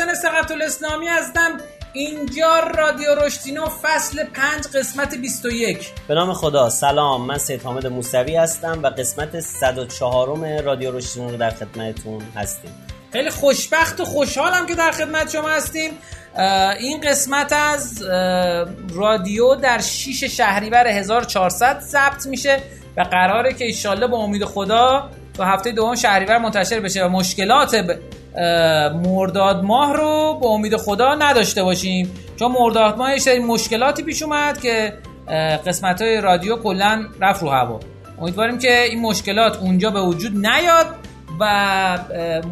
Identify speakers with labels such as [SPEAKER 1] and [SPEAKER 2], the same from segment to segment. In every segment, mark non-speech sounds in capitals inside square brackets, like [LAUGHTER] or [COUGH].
[SPEAKER 1] محسن سقط الاسلامی هستم. اینجا رادیو رشتینو فصل پنج قسمت 21
[SPEAKER 2] به نام خدا. سلام. من سید حامد موسوی هستم و قسمت 104 رادیو رشتینو رو در خدمتتون هستیم.
[SPEAKER 1] خیلی خوشبخت و خوشحالم که در خدمت شما هستیم. این قسمت از رادیو در 6 شهریور 1400 ضبط میشه و قراره که ایشالله با امید خدا تو هفته دوم شهریور منتشر بشه و مشکلات مرداد ماه رو با امید خدا نداشته باشیم. چون مرداد ماه یه مشکلاتی پیش اومد که قسمت های رادیو کلا رفت رو هوا. امیدواریم که این مشکلات اونجا به وجود نیاد و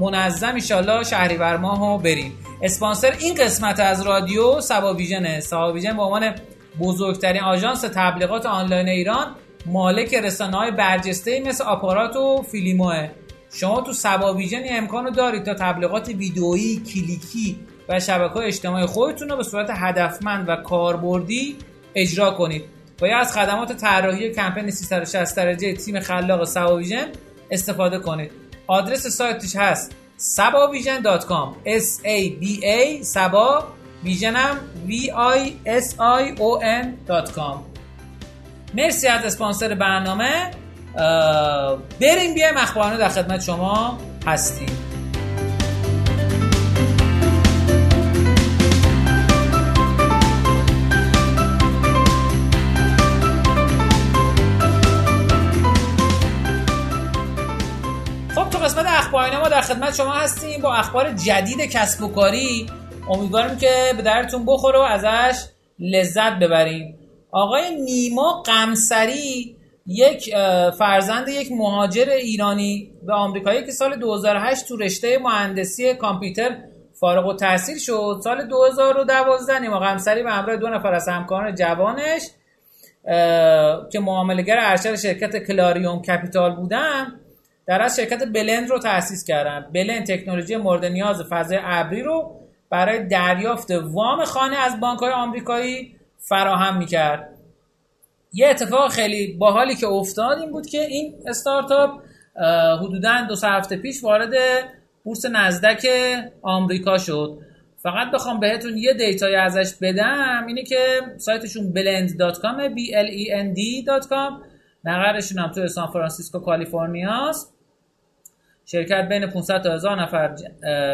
[SPEAKER 1] منظم ایشالله شهریور ماه رو بریم. اسپانسر این قسمت از رادیو سبا ویژنه سبا ویژن به عنوان بزرگترین آژانس تبلیغات آنلاین ایران مالک رسانه های برجسته مثل آپارات و فیلیموه. شما تو سبا ویژن امکانو دارید تا تبلیغات ویدئویی کلیکی و شبکه اجتماعی خودتون رو به صورت هدفمند و کاربردی اجرا کنید. باید از خدمات طراحی کمپین 360 درجه تیم خلاق سبا ویژن استفاده کنید. آدرس سایتش هست sabavision.com s a b a سبا ویژن هم v i s i o n.com مرسی از اسپانسر برنامه. بریم بیایم اخبارانه در خدمت شما هستیم. خب قسمت اخبارانه ما در خدمت شما هستیم با اخبار جدید کسب و کاری. امیدواریم که به درتون بخوره و ازش لذت ببریم آقای نیما قمسری یک فرزند یک مهاجر ایرانی به آمریکایی که سال 2008 تو رشته مهندسی کامپیوتر فارغ و تحصیل شد. سال 2012 نیما قمسری به همراه دو نفر از همکاران جوانش که معاملگر ارشد شرکت کلاریوم کپیتال بودن در از شرکت بلند رو تأسیس کردن. بلند تکنولوژی مورد نیاز فضای ابری رو برای دریافت وام خانه از بانک های آمریکایی فراهم می‌کرد. یه اتفاق خیلی باحالی که افتاد این بود که این استارتاپ حدودا دو سه هفته پیش وارد بورس نزدک آمریکا شد. فقط بخوام بهتون یه data ی ازش بدم اینه که سایتشون blend.com b l e n d.com مقرشون هم تو سان فرانسیسکو کالیفرنیا است شرکت بین 500 تا 1000 نفر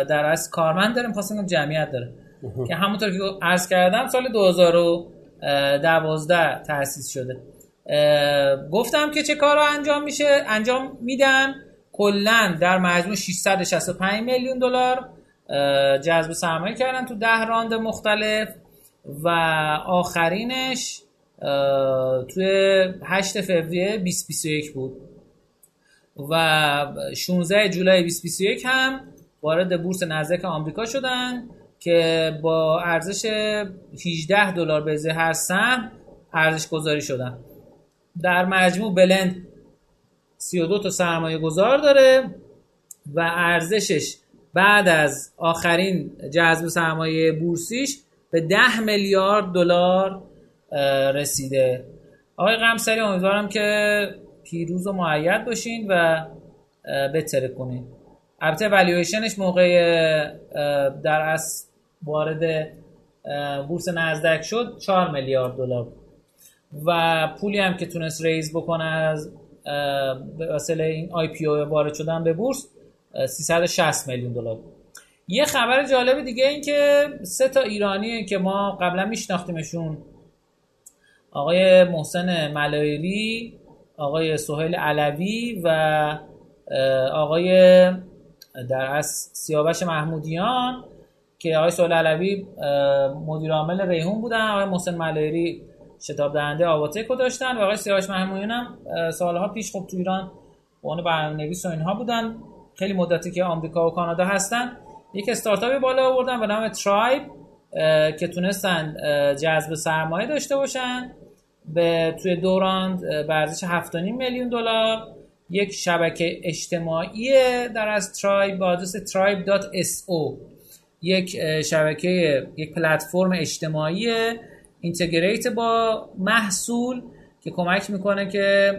[SPEAKER 1] در از کارمند داره. می‌خواستم جمعیت داره. که همونطور که عرض کردم سال 2000 دوازده تأسیس شده. گفتم که چه کار انجام میشه؟ انجام میدن. کلا در مجموع 665 میلیون دلار. جذب سرمایه کردن تو ده راند مختلف. و آخرینش توی 8 فوریه 2021 بود. و 16 جولای 2021 هم وارد بورس نزدک آمریکا شدن. که با ارزش 18 دلار به هر سهم ارزش گذاری شدن. در مجموع بلند 32 تا سرمایه گذار داره و ارزشش بعد از آخرین جذب سرمایه بورسیش به 10 میلیارد دلار رسیده. آقای قمصری امیدوارم که پیروز و موید باشین و بترکونین البته والیویشنش موقع در از وارد بورس نزدک شد 4 میلیارد دلار و پولی هم که تونست raise بکنه از به وسیله این IPO وارد شدن به بورس 360 میلیون دلار یه خبر جالب دیگه این که سه تا ایرانی که ما قبلا میشناختیمشون. آقای محسن ملایری آقای سهیل علوی و آقای در از سیاوش محمودیان که آقای سهیل علوی مدیر عامل ریحون بودن آقای محسن ملایری شتاب دهنده آواتکو داشتن و آقای سیاوش محمودیان هم سالها پیش خب تو ایران به عنوان برنامه‌نویس و اینها بودن. خیلی مدتی که آمریکا و کانادا هستن. یک استارتاپی بالا آوردن به نام ترایب که تونستن جذب سرمایه داشته باشن. به توی دوران به ارزش 7.5 میلیون دلار. یک شبکه اجتماعی در از ترایب با آدرس tribe.so یک شبکه یک پلتفرم اجتماعی integrate با محصول که کمک می‌کنه که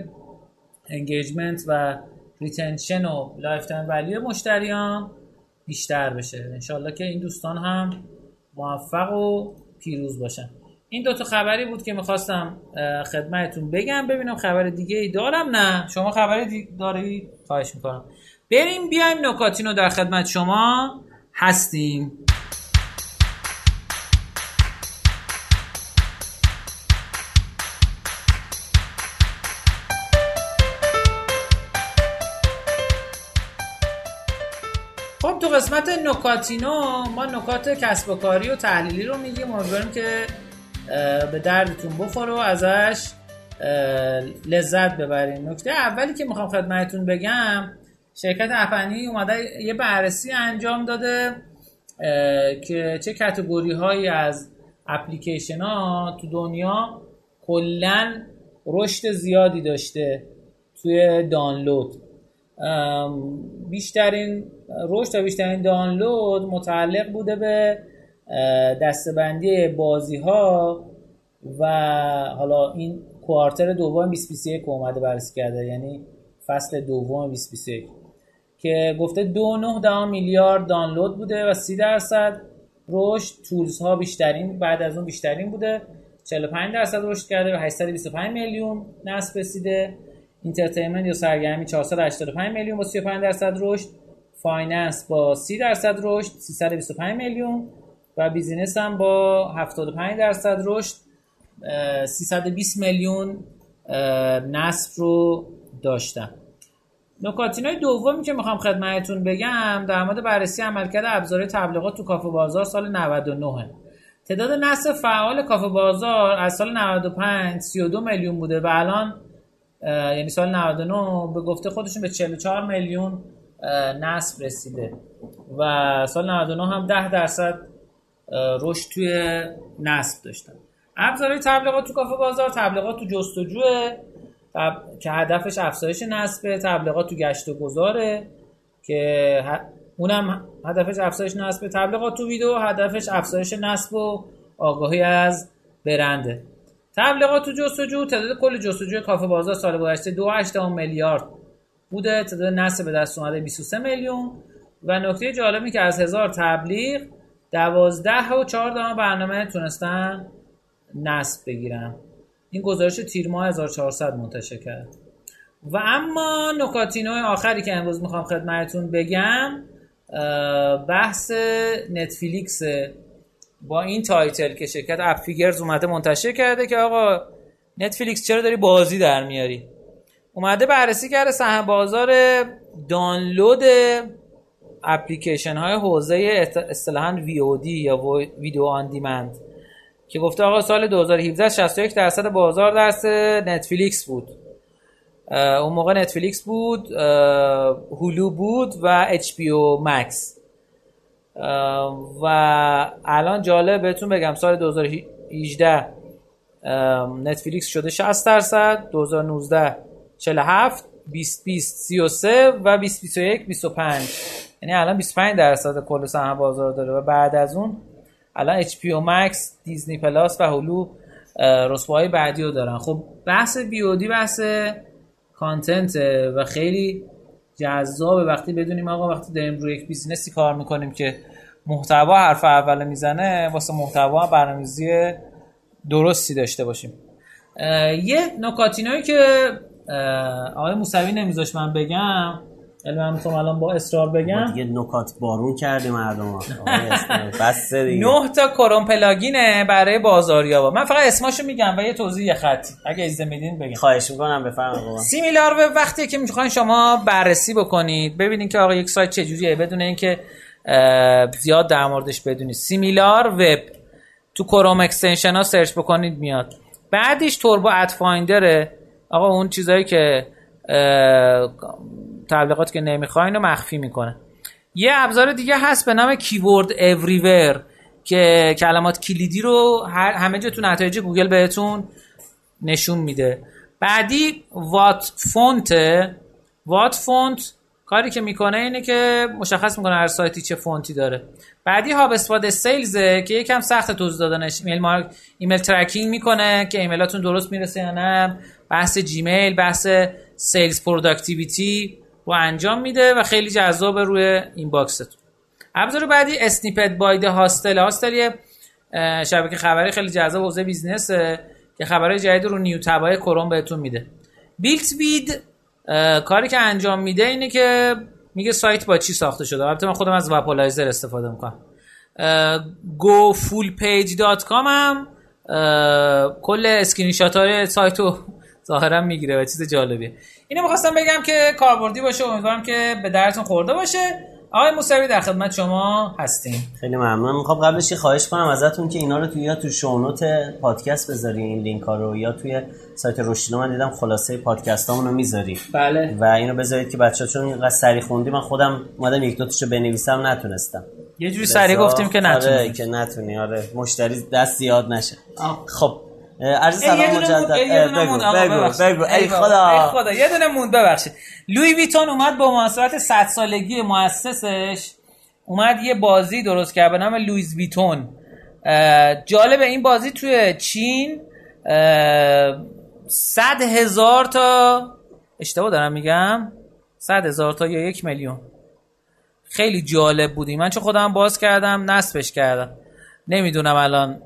[SPEAKER 1] engagement و retention و lifetime value مشتریان بیشتر بشه. انشالله که این دوستان هم موفق و پیروز باشن. این دوتا خبری بود که می‌خواستم خدمتتون بگم. ببینم خبر دیگه ای دارم؟ نه. شما خبری داری خواهش می‌کنم. بریم بیایم نکاتینو در خدمت شما. هستیم. خب تو قسمت نکاتینو ما نکات کسب و کاری و تحلیلی رو میگیم. امیدواریم که به دردتون بخوره و ازش لذت ببرین. نکته اولی که می‌خوام خدمتتون بگم شرکت افنی اومده یه بررسی انجام داده که چه کتگوری هایی از اپلیکیشن ها تو دنیا کلا رشد زیادی داشته توی دانلود. بیشترین رشد و بیشترین دانلود متعلق بوده به دستبندی بازی ها و حالا این کوارتر دوم 2021 اومده بررسی کرده یعنی فصل دوم 2021 که گفته 2.9 میلیارد دانلود بوده و 30 درصد رشد تولز ها بیشترین بعد از اون بیشترین بوده. 45 درصد رشد کرده و 825 میلیون نصب رسیده. entertainment یا سرگرمی 485 میلیون با 35 درصد رشد. finance با 30 درصد رشد 325 میلیون. و business هم با 75 درصد رشد. 320 میلیون نصب رو داشتن. نکاتین دومی که می‌خوام خدمتتون بگم در مورد بررسی عملکرد ابزار تبلیغات تو کافه بازار سال 99 تعداد نصب فعال کافه بازار از سال 95 32 میلیون بوده و الان یعنی سال 99 به گفته خودشون به 44 میلیون نصب رسیده و سال 99 هم 10 درصد رشد توی نصب داشتن. ابزارهای تبلیغات تو کافه بازار تبلیغات تو جستجوه. تب... که هدفش افزایش نصب تبلیغات تو گشت و گذاره که اونم هدفش افزایش نصب تبلیغات تو ویدیو هدفش افزایش نصب و آگاهی از برنده. تبلیغات تو جستجو تعداد کل جستجوی کافه بازار سال گذشته 2.8 میلیارد بوده. تعداد نصب به دست اومده 23 میلیون. و نکته جالبی که از هزار تبلیغ 12 و 4 برنامه تونستن نصب بگیرن. این گزارش تیر ماه 1400 منتشر کرد. و اما نکاتینو آخری که امروز می‌خوام خدمتتون بگم بحث نتفلیکس با این title که شرکت Appfigures اومده منتشر کرده که آقا نتفلیکس چرا داری بازی در میاری؟ اومده بررسی کرده سهم بازار دانلود اپلیکیشن های حوزه اصطلاحا VOD یا video on demand. که گفته آقا سال 2017 61 درصد بازار دست نتفلیکس بود. اون موقع نتفلیکس بود Hulu بود و HBO Max. و الان جالب بهتون بگم سال 2018 نتفلیکس شده 60 درصد 2019 47 2020 33 و 2021 25 یعنی الان 25 درصد کل سهم بازار داره و بعد از اون الان HBO Max Disney Plus و Hulu رسوای بعدی رو دارن. خب بحث بیودی بحث کانتنت و خیلی جذابه. وقتی بدونیم آقا وقتی داریم روی یک بیزینسی کار می‌کنیم که محتوا حرف اول می‌زنه واسه محتوا برنامه‌ریزی درستی داشته باشیم. یه نکاتینایی که آقای موسوی نمیذاش من بگم یعنی من می‌خوام الان با اصرار بگم.
[SPEAKER 2] دیگه نکات بارون کردیم مردم بس دیگه.
[SPEAKER 1] نه تا Chrome plugin ه برای بازاریابا. من فقط اسماشو میگم و یه توضیح یه خطی اگه اجازه میدین بگم.
[SPEAKER 2] خواهش می‌کنم بفرمایید
[SPEAKER 1] Similarweb وقتی که می‌خواین شما بررسی بکنید. ببینید که آقا یک سایت چجوریه بدون اینکه زیاد در موردش بدونید. Similarweb. تو Chrome extension ها search بکنید میاد. بعدش Turbo Ad Finder ه آقا اون چیزایی که تبلیغات که نمی‌خواین رو مخفی می‌کنه یه ابزار دیگه هست به نام Keywords Everywhere که کلمات کلیدی رو همه جا تو نتایج گوگل بهتون نشون میده. بعدی WhatFont. WhatFont کاری که می‌کنه اینه که مشخص می‌کنه هر سایتی چه فونتی داره. بعدی HubSpot Sales ه که یکم سخت توضیح دادنش. ایمیل مارک email tracking می‌کنه که ایمیلاتون درست می‌رسه یا نه. بحث Gmail بحث sales productivity. رو انجام میده و خیلی جذاب روی این باکستون. ابزار بعدی Snippet by Hustle. Hustle یه شبکه خبری خیلی جذاب حوزه business ه که خبرهای جدید رو new tab ای Chrome بهتون میده. BuiltWith کاری که انجام میده اینه که میگه سایت با چی ساخته شده. البته من خودم از Wappalyzer استفاده می‌کنم. gofullpage.com هم کل اسکرین شات های سایت رو ظاهرا می‌گیره و چیز جالبیه. اینو می‌خواستم بگم که کاربردی باشه امیدوارم که به درتون خورده باشه. آقای موسوی در خدمت شما هستیم.
[SPEAKER 2] خیلی ممنون. می‌خوام قبلش خواهش کنم ازتون که اینا رو توی یا تو show note پادکست بذاری این لینک ها رو یا توی سایت روشتینا من دیدم خلاصه پادکست رو می‌ذاری
[SPEAKER 1] بله.
[SPEAKER 2] و اینو بذارید که بچه چون اینقدر سریع خوندی من خودم اومدم یک دو تاشو بنویسم نتونستم.
[SPEAKER 1] یه جوری سریع گفتیم که نتونی
[SPEAKER 2] آره که نتونی. آره مشتری دست زیاد نشه. خب. عرض سلام مجدد.
[SPEAKER 1] بگو بگو بگو. ای خدا. ای خدا یه دونه موند ببخشید. لوی ویتون اومد با مناسبت 100 سالگی مؤسسش. اومد یه بازی درست کرد به نام لویز ویتون. جالب این بازی توی چین صد هزار تا اشتباه دارم میگم. صد هزار تا یا یک میلیون. خیلی جالب بودی. من چون خودم باز کردم نصبش کردم. نمی‌دونم الان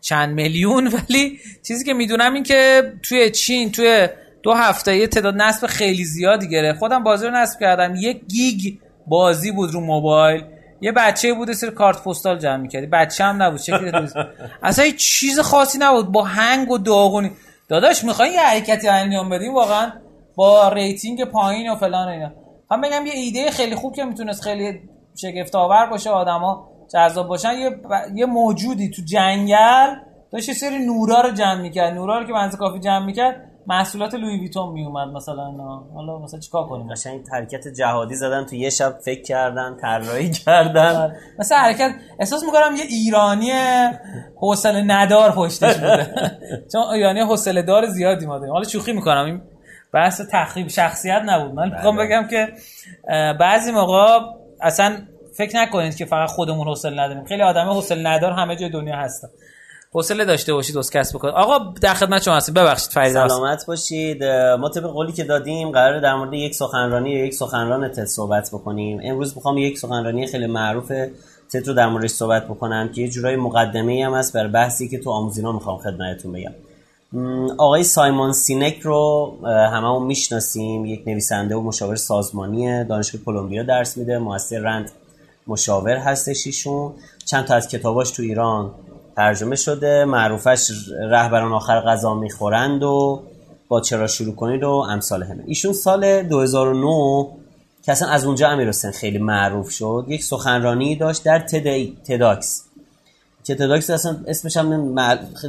[SPEAKER 1] چند میلیون [LAUGHS] ولی چیزی که می‌دونم این که توی چین توی دو هفته یه تعداد نصب خیلی زیادی گرفت. خودم بازی رو نصب کردم. یک گیگ بازی بود رو موبایل. یه بچه بود سر کارت پستال جمع می‌کردی. بچه هم نبود. شکل [LAUGHS] اصلا هیچ چیز خاصی نبود. با هنگ و داغونی. داداش می‌خواین یه حرکتی انجام بدیم؟ واقعا با rating پایین و فلان اینا. هم بگم یه ایده خیلی خوب که می‌تونست خیلی شگفت آور باشه آدما. جذاب باشن یه, یه موجودی تو جنگل داشت یه سری نورا رو جمع می‌کرد. نورا رو که منزه کافی جمع می‌کرد محصولات لوی ویتون میومد مثلا. حالا مثلا چیکار کنیم؟
[SPEAKER 2] قشنگ حرکت جهادی زدن تو یه شب فکر کردن طراحی کردن.
[SPEAKER 1] آره. مثلا حرکت احساس می‌کنم یه ایرانی حوصله ندار پشتش بوده. [LAUGHS] چون ایرانی حوصله دار زیادی ما داریم. حالا شوخی می‌کنم. این بحث تخریب شخصیت نبود. من می‌خوام بله. بگم که بعضی موقع اصلا فکر نکنید که فقط خودمون حوصله نداریم. خیلی آدم حوصله ندار همه جای دنیا هستن. حوصله داشته باشید دوست کسب بکنید آقا در خدمت شما هستیم. ببخشید فرید
[SPEAKER 2] سلامت باشید. ما طبق قولی که دادیم قرار در مورد یک سخنرانی یا یک سخنران تد صحبت بکنیم. امروز می‌خوام یک سخنرانی خیلی معروف تد رو در موردش صحبت بکنم که یه جورای مقدمه هم هست بر بحثی که تو آموزینا می‌خوام خدمتتون بگم. آقای سایمون سینک رو هممون می‌شناسیم. یک نویسنده و مشاور سازمانی دانشگاه کلمبیا درس میده. مؤسسه رند مشاور هستش ایشون. چند تا از کتاباش تو ایران ترجمه شده. معروفش رهبران آخر غذا می‌خورند و با چرا شروع کنید و امثال همه. ایشون سال 2009 که اصلا از اونجا امیر خیلی معروف شد یک سخنرانی داشت در تداکس. که تداکس اصلا اسمش هم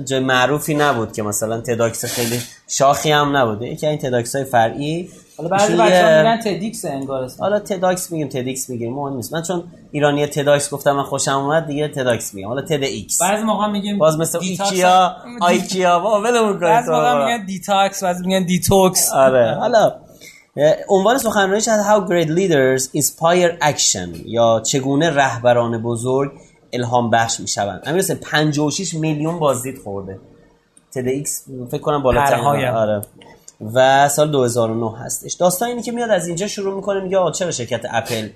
[SPEAKER 2] جای معروفی نبود که مثلا تداکس خیلی شاخی هم نبوده. یکی این تداکس های فرعی
[SPEAKER 1] حالا بعضی بچه‌ها میگن TEDx انگار
[SPEAKER 2] حالا تداکس میگیم TEDx میگیم مهم نیست. من چون ایرانی تداکس گفتم من خوشم اومد دیگه تداکس میگم. حالا TEDx
[SPEAKER 1] بعضی موقع میگیم
[SPEAKER 2] باز مثل ایکیا آیکیا بابا ولمون
[SPEAKER 1] کنید بعضی موقع میگن دیتاکس بعضی میگن دیتوکس
[SPEAKER 2] آره. [LAUGHS] حالا عنوان سخنرانیش هست How Great Leaders Inspire Action یا چگونه رهبران بزرگ الهام بخش می‌شوند. امیر حسین 56 میلیون بازدید خورده. TEDx فکر کنم بالاترین آره. و سال 2009 هستش. داستان اینه که میاد از اینجا شروع می‌کنه میگه چرا شرکت اپل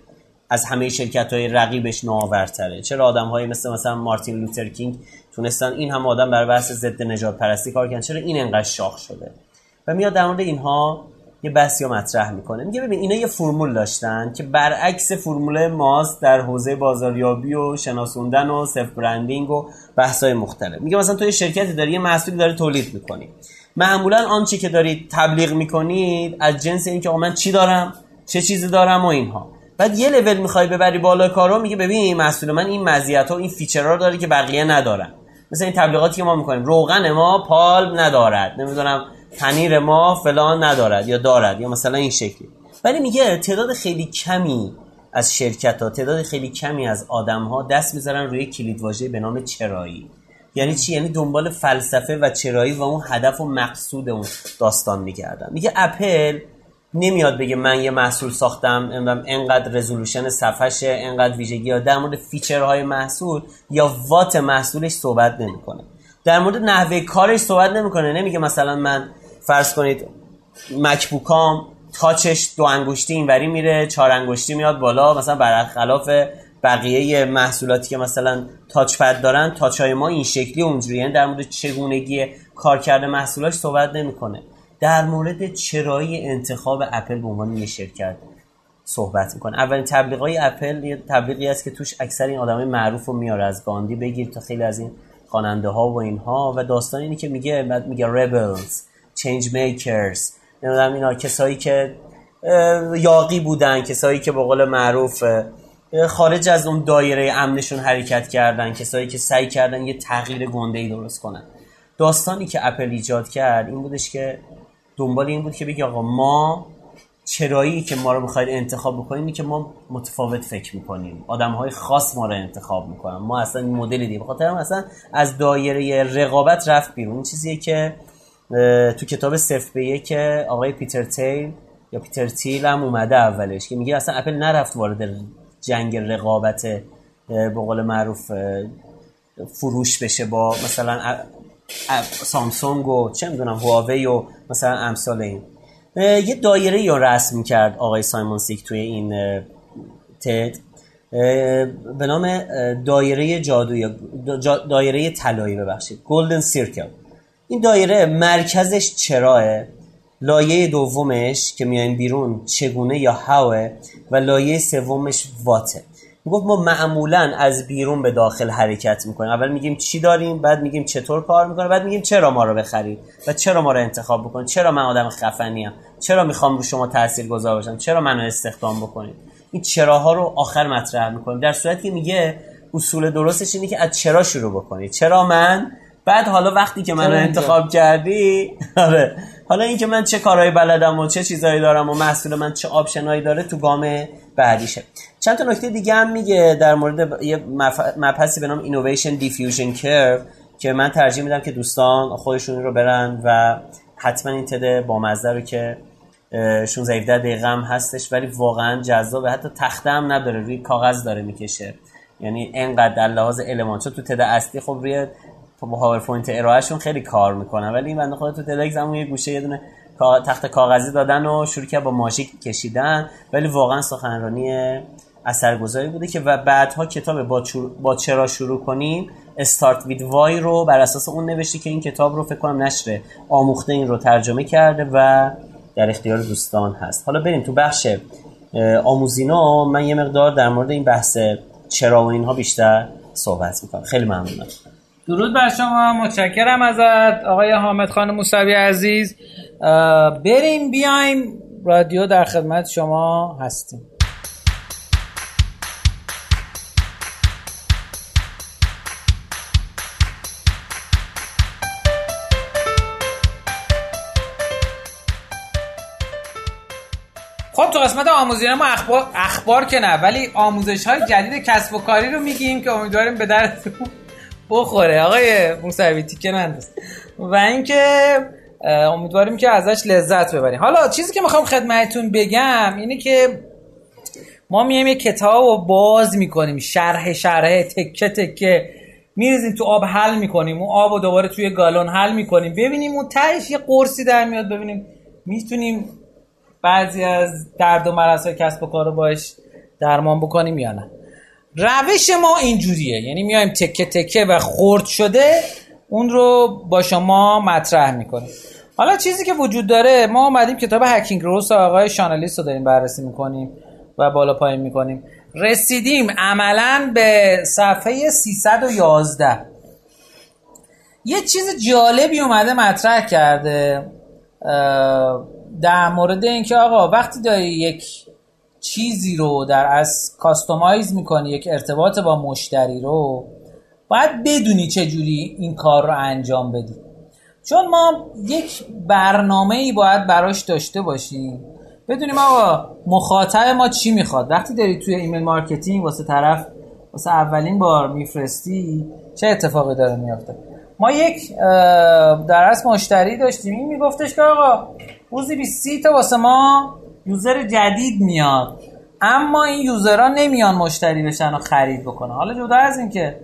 [SPEAKER 2] از همه شرکت های رقیبش نوآورتره؟ چرا آدم های مثل مثلا مارتین لوتر کینگ تونستن این همه آدم بر بحث ضد نژاد پرستی کار کردن چرا این انقدر شاخ شده؟ و میاد در مورد اینها یه بحثی مطرح می‌کنه. میگه ببین اینا یه فرمول داشتن که برعکس فرمول ماست در حوزه بازاریابی و شناسوندن و self branding و بحث‌های مختلف. میگه مثلا تو یه شرکتی داری یه محصولی داره تولید می‌کنی. معمولا آنچه که دارید تبلیغ می‌کنید از جنس اینکه من چی دارم چه چیزی دارم و اینها. بعد یه لول می‌خوای ببری بالا کارو میگه ببین محصول من این مزیت ها این فیچرها رو داره که بقیه ندارن. مثل این تبلیغاتی که ما می‌کنیم روغن ما پال ندارد نمی‌دونم پنیر ما فلان ندارد یا دارد یا مثلا این شکلی. ولی میگه تعداد خیلی کمی از شرکت ها تعداد خیلی کمی از آدم ها دست می‌ذارن روی کلید واژه به نام چرایی. یعنی چی؟ یعنی دنبال فلسفه و چرایی و اون هدف و مقصود اون داستان میگردن میگه اپل نمیاد بگه من یه محصول ساختم انقدر resolution صفحشه انقدر ویژگی ها در مورد feature های محصول یا what محصولش صحبت نمی‌کنه. در مورد نحوه کارش صحبت نمی‌کنه. نمیگه مثلا من فرض کنید مکبوکام تاچش دو انگشتی اینوری میره چهار انگشتی میاد بالا مثلا برخلاف بقیه محصولاتی که مثلا تاچ پد دارن تاچ های ما این شکلی اونجوری. یعنی در مورد چگونگی کارکرد محصولاش صحبت نمی‌کنه. در مورد چرایی انتخاب اپل به عنوان یه شرکت صحبت می‌کنه. اولین تبلیغ های اپل یه تبلیغی است که توش اکثر این آدمای معروف رو میاره از گاندی بگیر تا خیلی از این خواننده ها و اینها. و داستان اینه که میگه بعد میگه rebels change makers نمی‌دونم اینا کسایی که یاقی بودن کسایی که به قول معروف خارج از اون دایره امنشون حرکت کردن کسایی که سعی کردن یه تغییر گنده ای درست کنن. داستانی که اپل ایجاد کرد این بودش که دنبال این بود که بگی آقا ما چرایی که ما رو می‌خواید انتخاب بکنیم که ما متفاوت فکر می‌کنیم. آدم های خاص ما رو انتخاب می‌کنن. ما اصلا این مدل دیم بخاطر هم اصلا از دایره رقابت رفت بیرون. این چیزیه که تو کتاب صفر به یک آقای پیتر تیل یا پیتر تیل هم اومده اولش که میگه اصلا اپل نرفت وارد جنگ رقابت به قول معروف فروش بشه با مثلا سامسونگ و چه می‌دونم هواوی و مثلا امثال این. یه دایره رو رسم کرد آقای سایمون سیک توی این تد. به نام دایره جادویی دایره طلایی ببخشید. گلدن سیرکل این دایره مرکزش چراه لایه دومش که میایم بیرون چگونه یا هاوه و لایه سومش واته گفت ما معمولا از بیرون به داخل حرکت می‌کنیم. اول میگیم چی داریم بعد میگیم چطور کار می‌کنه بعد میگیم چرا ما رو بخرید و چرا ما رو انتخاب بکنید. چرا من آدم خفنیم چرا می‌خوام رو شما تاثیر گذار باشم؟ چرا منو استخدام بکنید؟ این چراها رو آخر مطرح می‌کنیم. در صورتی که میگه اصول درستش اینه که از چرا شروع بکنید. چرا من؟ بعد حالا وقتی که منو انتخاب کردی [LAUGHS] آره. حالا اینکه من چه کارهایی بلدم و چه چیزایی دارم و محصول من چه آپشنایی داره تو گام بعدیشه. چند تا نکته دیگه هم میگه در مورد یه مبحثی به نام Innovation Diffusion Curve که من ترجیح میدم که دوستان خودشون رو برن و حتما این تد بامزه رو که 16 17 دقیقه هم هستش ولی واقعا جذابه. حتی تخته هم نداره روی کاغذ داره می‌کشه. یعنی انقدر در لحاظ المان چون تو تده اصلی خب روی پاورپوینت ارائهشون خیلی کار می‌کنن ولی این بنده خدا تو تدکس هم یه گوشه یه دونه تخته کاغذی دادن و شروع کرد با ماژیک کشیدن ولی واقعا سخنرانی اثرگذاری بوده که و بعدها کتاب با, با چرا شروع کنیم استارت وید وای رو بر اساس اون نوشتی که این کتاب رو فکر کنم نشر آموخته این رو ترجمه کرده و در اختیار دوستان هست. حالا بریم تو بخش آموزینا. من یه مقدار در مورد این بحث چرا و اینها بیشتر صحبت می‌کنم. خیلی ممنونم.
[SPEAKER 1] درود بر شما. متشکرم ازت. آقای حامد خان موسوی عزیز. بریم بیایم. رادیو در خدمت شما هستیم. خب تو قسمت آموزش ما اخبار, اخبار که نه ولی آموزش های جدید کسب و کاری رو میگیم که امیدواریم به درتون بخوره. آقای موسوی تیکه ننداز و اینکه امیدواریم که ازش لذت ببریم. حالا چیزی که می‌خوام خدمتتون بگم اینه که ما میایم یه کتاب رو باز می‌کنیم. شرح شرح تکه تکه. میریزیم تو آب حل می‌کنیم. اون آب رو دوباره توی گالون حل می‌کنیم. ببینیم اون تهش یه قرصی در میاد ببینیم می‌تونیم بعضی از درد و مرض کسب و کار رو باش درمان بکنیم یا نه. روش ما اینجوریه. یعنی میایم تکه تکه و خرد شده اون رو با شما مطرح می‌کنیم. حالا چیزی که وجود داره ما اومدیم کتاب هکینگ روس آقای شانالیست رو داریم بررسی می‌کنیم و بالا پایین می‌کنیم. رسیدیم عملا به صفحه 311 یه چیز جالبی اومده مطرح کرده در مورد اینکه آقا وقتی داری یک چیزی رو در از customize می‌کنی یک ارتباط با مشتری رو باید بدونی چه جوری این کار رو انجام بدی. چون ما یک برنامه ای باید براش داشته باشیم. بدونیم آقا مخاطب ما چی می‌خواد؟ وقتی داری توی email marketing واسه طرف واسه اولین بار میفرستی چه اتفاقی داره میافته؟ ما یک مشتری داشتیم. این میگفتش که آقا روزی 20 تا واسه ما user جدید میاد. اما این user ها نمیان مشتری بشن و خرید بکنن. حالا جدا از اینکه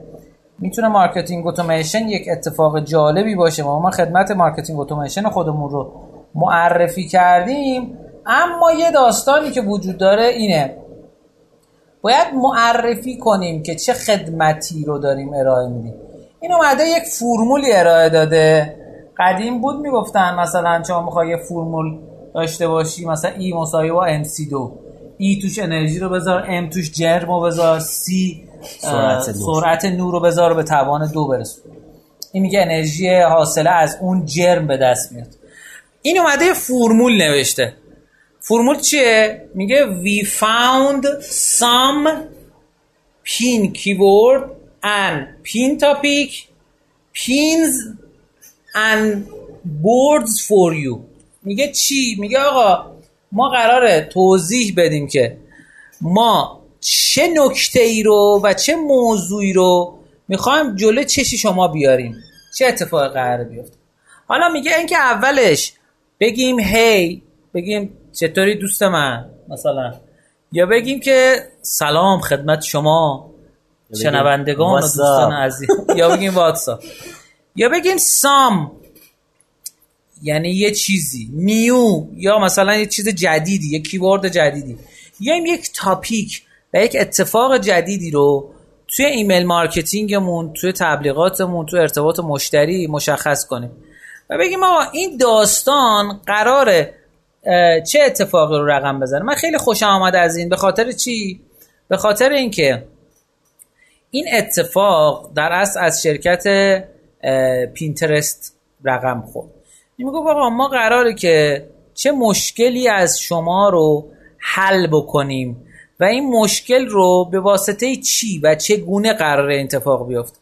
[SPEAKER 1] می‌تونه marketing automation یک اتفاق جالبی باشه. ما ما خدمت marketing automation خودمون رو معرفی کردیم. اما یه داستانی که وجود داره اینه. باید معرفی کنیم که چه خدمتی رو داریم ارائه میدیم. این اومده یک فرمولی ارائه داده. قدیم بود می‌گفتن مثلا شما می‌خوای یه فرمول داشته باشی مثلا ای مساوی با ام سی دو. ای توش انرژی رو بذار ام توش جرم رو بذار سی
[SPEAKER 2] سرعت نور.
[SPEAKER 1] سرعت نور رو بذار به توان دو برسون. این میگه انرژی حاصله از اون جرم به دست میاد. این اومده فرمول نوشته. فرمول چیه؟ میگه we found some pin keyword and pin topic pins and boards for you. میگه چی؟ میگه آقا ما قراره توضیح بدیم که ما چه نکته ای رو و چه موضوعی رو می‌خوایم جلو چشی شما بیاریم. چه اتفاقی قراره بیفته؟ حالا میگه اینکه اولش بگیم هی بگیم چطوری دوست من مثلا؟ یا بگیم که سلام خدمت شما شنوندگان و. دوستان عزیز. یا بگیم what's up یا بگیم some. یعنی یه چیزی. new یا مثلا یه چیز جدیدی یه keyword جدیدی. یا یک تاپیک و یک اتفاق جدیدی رو توی email marketing مون توی تبلیغاتمون توی ارتباط مشتری مشخص کنیم. و بگیم آقا این داستان قراره چه اتفاقی رو رقم بزنه؟ من خیلی خوشم آمد از این. به خاطر چی؟ به خاطر اینکه این اتفاق در اصل از شرکت پینترست رقم خورد. میگه آقا ما قراره که چه مشکلی از شما رو حل بکنیم و این مشکل رو به واسطه چی و چگونه قراره این اتفاق بیفته.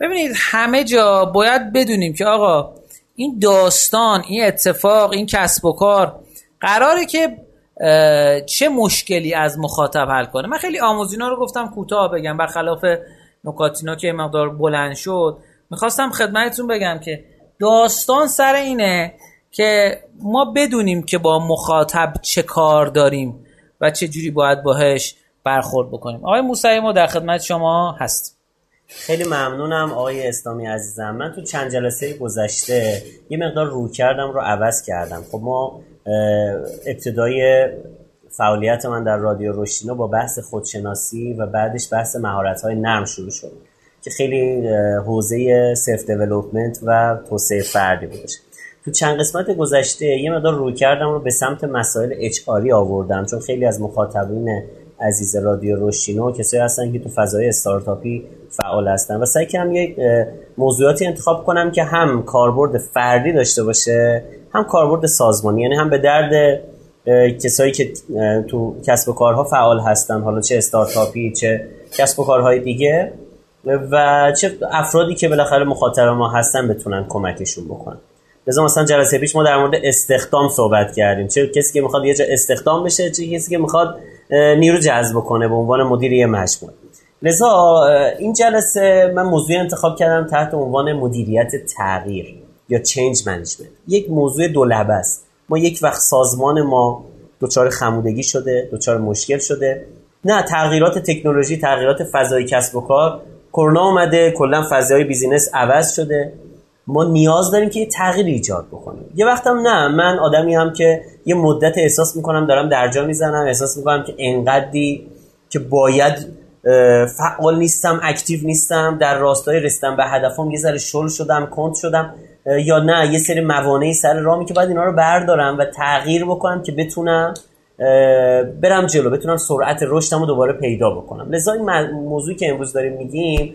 [SPEAKER 1] ببینید همه جا باید بدونیم که آقا این داستان این اتفاق این کسب و کار قراره که چه مشکلی از مخاطب حل کنه. من خیلی آموزینا رو گفتم کوتاه بگم برخلاف نکاتینا که مقدار بلند شد. می‌خواستم خدمتتون بگم که داستان سر اینه که ما بدونیم که با مخاطب چه کار داریم و چه جوری باید باهش برخورد بکنیم. آقای موسوی ما در خدمت شما هستیم
[SPEAKER 2] خیلی ممنونم آقای اسلامی عزیزم. من تو چند جلسه گذشته یه مقدار رویکردم رو عوض کردم. خب ما ابتدای فعالیت من در رادیو روشتینا با بحث خودشناسی و بعدش بحث مهارت های نرم شروع شد. که خیلی حوزه self development و توسعه فردی بودش. تو چند قسمت گذشته یه مقدار رویکردم رو به سمت مسائل HR آوردم چون خیلی از مخاطبین عزیز رادیو روشینو کسایی هستن که تو فضای استارتاپی فعال هستن و سعی کردم یک اه، موضوعاتی انتخاب کنم که هم کاربرد فردی داشته باشه هم کاربرد سازمانی یعنی هم به درد کسایی که تو کسب و کارها فعال هستن حالا چه استارتاپی چه کسب و کارهای دیگه. و چه افرادی که بالاخره مخاطب ما هستن بتونن کمکشون بکنن. لذا مثلا جلسه پیش ما در مورد استخدام صحبت کردیم. چه کسی که می‌خواد یه جا استخدام بشه چه کسی که می‌خواد نیرو جذب کنه به عنوان مدیر یه مجموعه. لذا این جلسه من موضوعی انتخاب کردم تحت عنوان مدیریت تغییر یا change management یک موضوع دولبه است. ما یک وقت سازمان ما دچار خمودگی شده دچار مشکل شده. نه تغییرات تکنولوژی تغییرات فضای کسب و کار کرونا اومده کلا فضای business عوض شده. ما نیاز داریم که یه تغییر ایجاد بکنیم. یه وقتم نه من آدمی هم که یه مدت احساس می‌کنم دارم درجا می‌زنم احساس می‌کنم که انقدری که باید فعال نیستم active نیستم در راستای رسیدن به هدفم یه ذره شل شدم کند شدم یا نه یه سری موانعی سر رامه که باید اینا رو بردارم و تغییر بکنم که بتونم برم جلو بتونم سرعت رشدم رو دوباره پیدا بکنم. لذا این موضوعی که امروز داریم میگیم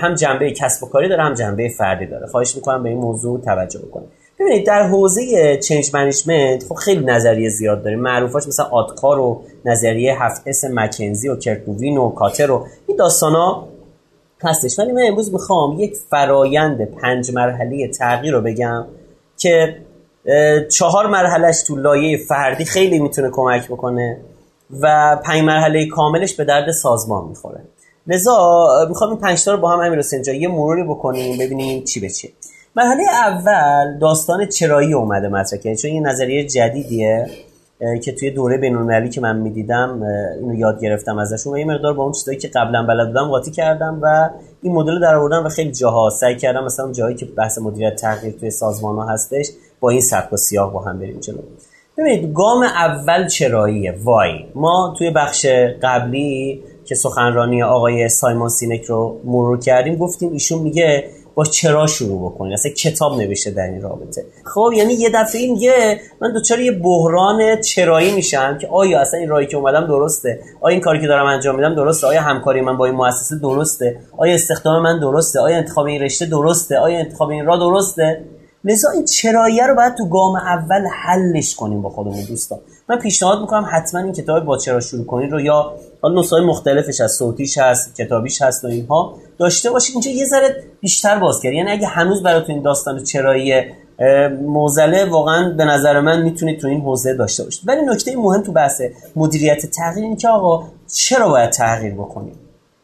[SPEAKER 2] هم جنبه کسب و کاری داره هم جنبه فردی داره. خواهش می‌کنم به این موضوع توجه بکنید ببینید در حوزه change management خب خیلی نظریه زیاد داریم. معروفاش مثلا ADKAR و نظریه هفت اس مکنزی و کرت لوین و کاتر و این داستانا هستش. ولی من امروز می‌خوام یک فرایند پنج مرحله تغییر رو بگم که چهار مرحلهش تو لایه فردی خیلی می‌تونه کمک بکنه و پنج مرحله کاملش به درد سازمان می‌خوره. لذا می‌خوام این پنج تا رو با هم امیر حسین یه مروری بکنیم ببینیم چی به چی مرحله اول داستان چرایی اومده مطرح کرد چون یه نظریه جدیدیه که توی دوره بین‌المللی که من می‌دیدم اینو یاد گرفتم ازشون. و یه مقدار با اون چیزایی که قبلا بلد بودم قاطی کردم و این مدل رو در آوردم و خیلی جاها سعی کردم مثلا جایی که بحث مدیریت تغییر توی سازمان ها هستش با این سبک و سیاق با هم بریم جلو. ببینید گام اول چراییه. وای. ما توی بخش قبلی که سخنرانی آقای سایمون سینک رو مرور کردیم گفتیم ایشون میگه با چرا شروع بکنید اصلا کتاب نوشته در این رابطه. خب یعنی یه دفعه میگه من دوچار یه بحران چرایی میشم که آیا اصلا این راهی که اومدم درسته؟ آیا این کاری که دارم انجام میدم درسته؟ آیا همکاری من با این مؤسسه درسته؟ آیا استخدام من درسته؟ آیا انتخاب این رشته درسته؟ آیا انتخاب این راه درسته؟ لذا این چراییه رو باید تو گام اول حلش کنیم با خودمون دوستان. من پیشنهاد می‌کنم حتما این کتاب با چرا شروع کنید رو یا حالا نسخه مختلفش از صوتیش هست کتابیش هست و اینها داشته باشید. اینجا یه ذره بیشتر باز کرد. یعنی اگه هنوز براتون این داستان چرایی موزله واقعا به نظر من می‌تونید تو این حوزه داشته باشید. ولی نکته مهم تو بحث مدیریت تغییر این که آقا چرا باید تغییر بکنیم؟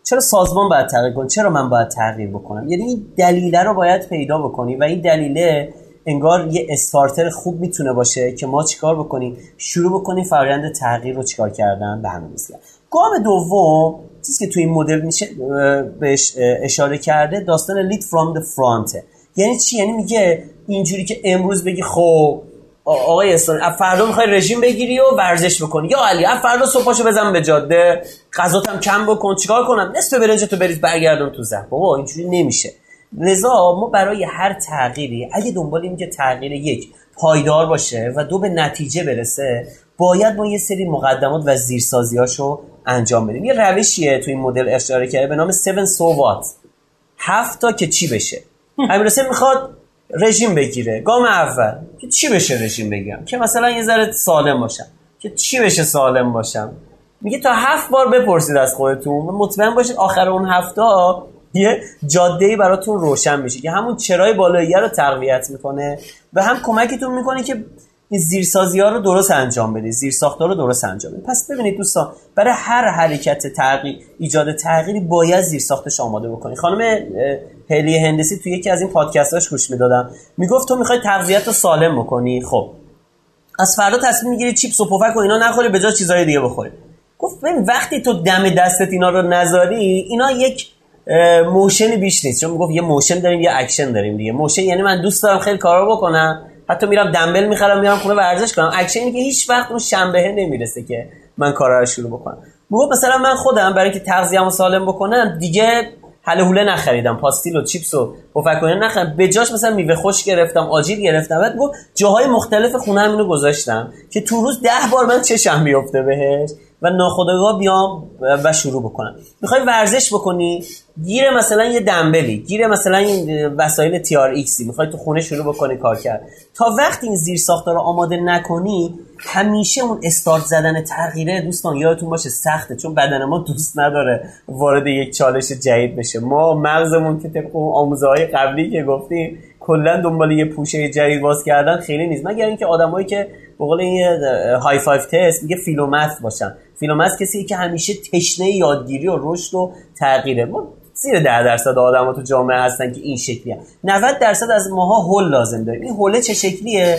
[SPEAKER 2] چرا سازمان باید تغییر کنه؟ چرا من باید تغییر بکنم؟ یعنی این دلیله رو باید پیدا بکنی و این دلیله انگار یه استارتر خوب می‌تونه باشه که ما چیکار بکنیم؟ شروع بکنیم فرآیند تغییر رو چیکار کردن به همین گام دوم چیزی که توی این مدل میشه بهش اشاره کرده داستان لید فرام د فرانت یعنی چی؟ یعنی میگه اینجوری که امروز بگی خب آقای استان فردا می‌خوای رژیم بگیری و ورزش بکنی. یا علی فردا صبحاشو بزن به جاده. غذاتم کم بکن. چیکار کنم؟ نصف برنج تو بریز برگردون تو زه بابا اینجوری نمیشه. لذا ما برای هر تغییری اگه دنبال این که تغییر یک پایدار باشه و دو به نتیجه برسه باید ما یه سری مقدمات و زیرسازیاشو انجام بدیم. یه روشیه توی این مدل اشاره کرده به نام 7 سووات هفت تا که چی بشه؟ امیر می‌خواد رژیم بگیره. گام اول. که چی بشه رژیم بگیرم که مثلا یه ذره سالم باشم. که چی بشه سالم باشم؟ میگه تا هفت بار بپرسید از خودتون و مطمئن باشید آخر اون هفته یه جاده براتون روشن میشه. که همون چرای بالایی رو تقویت می‌کنه و هم کمکتون می‌کنه که این زیرسازی ها رو درست انجام بدید. زیر رو درست انجام بدید. پس ببینید دوستان برای هر حرکت تغییر ایجاد تغییری باید زیر ساختش آماده بکنی خانم هلی هندسی توی یکی از این پادکستاش گوش می‌دادم. می‌گفت تو می‌خوای تغذیت رو سالم بکنی. خب. از فردا تصمیم می‌گیری چیپس و پفک و اینا نخوری به جای چیزهای دیگه بخوری. گفت ببین وقتی تو دم دستت اینا رو نذاری اینا یک motion بیش نیست. چون می‌گفت یه motion داریم یه اکشن داریم دیگه. motion یعنی من دوست دارم خیلی کارا بکنم. حتی میرم دنبل می‌خرم میرم خونه ورزش کنم. اکشن اینه که هیچ وقت اون شنبهه نمی‌رسه که من کارا رو شروع بکنم. می‌گفت مثلا من خودم برای اینکه تغذیه‌مو سالم بکنم دیگه هله هوله نخریدم پاستیل و چیپس و پفکونه نخریدم. به جاش مثلا میوه خشک گرفتم آجیل گرفتم. بعد گفت جاهای مختلف خونه هم اینو گذاشتم که تو روز ده بار من چشم بیفته بهش. و ناخودآگاه بیام و شروع بکنم. می‌خوای ورزش بکنی گیر مثلا یه دنبلی گیر مثلا این وسایل تی آر ایکسی می‌خوای تو خونه شروع بکنی کار کرد. تا وقتی این زیر ساخت رو آماده نکنی همیشه اون استارت زدن تغییره دوستان یادتون باشه سخته چون بدن ما دوست نداره وارد یک چالش جدید بشه. ما مغزمون که طبق اون آموزه های قبلی که گفتیم کلا دنبال یه پوشه جدید باز کردن خیلی نیست. مگر اینکه آدمایی که به قول این های five test میگه philomath باشن. philomath کسی که همیشه تشنه یادگیری و رشد و تغییره. ما زیر ده درصد آدم تو جامعه هستن که این شکلیه. 90 درصد از ماها هول لازم داریم. این هوله چه شکلیه؟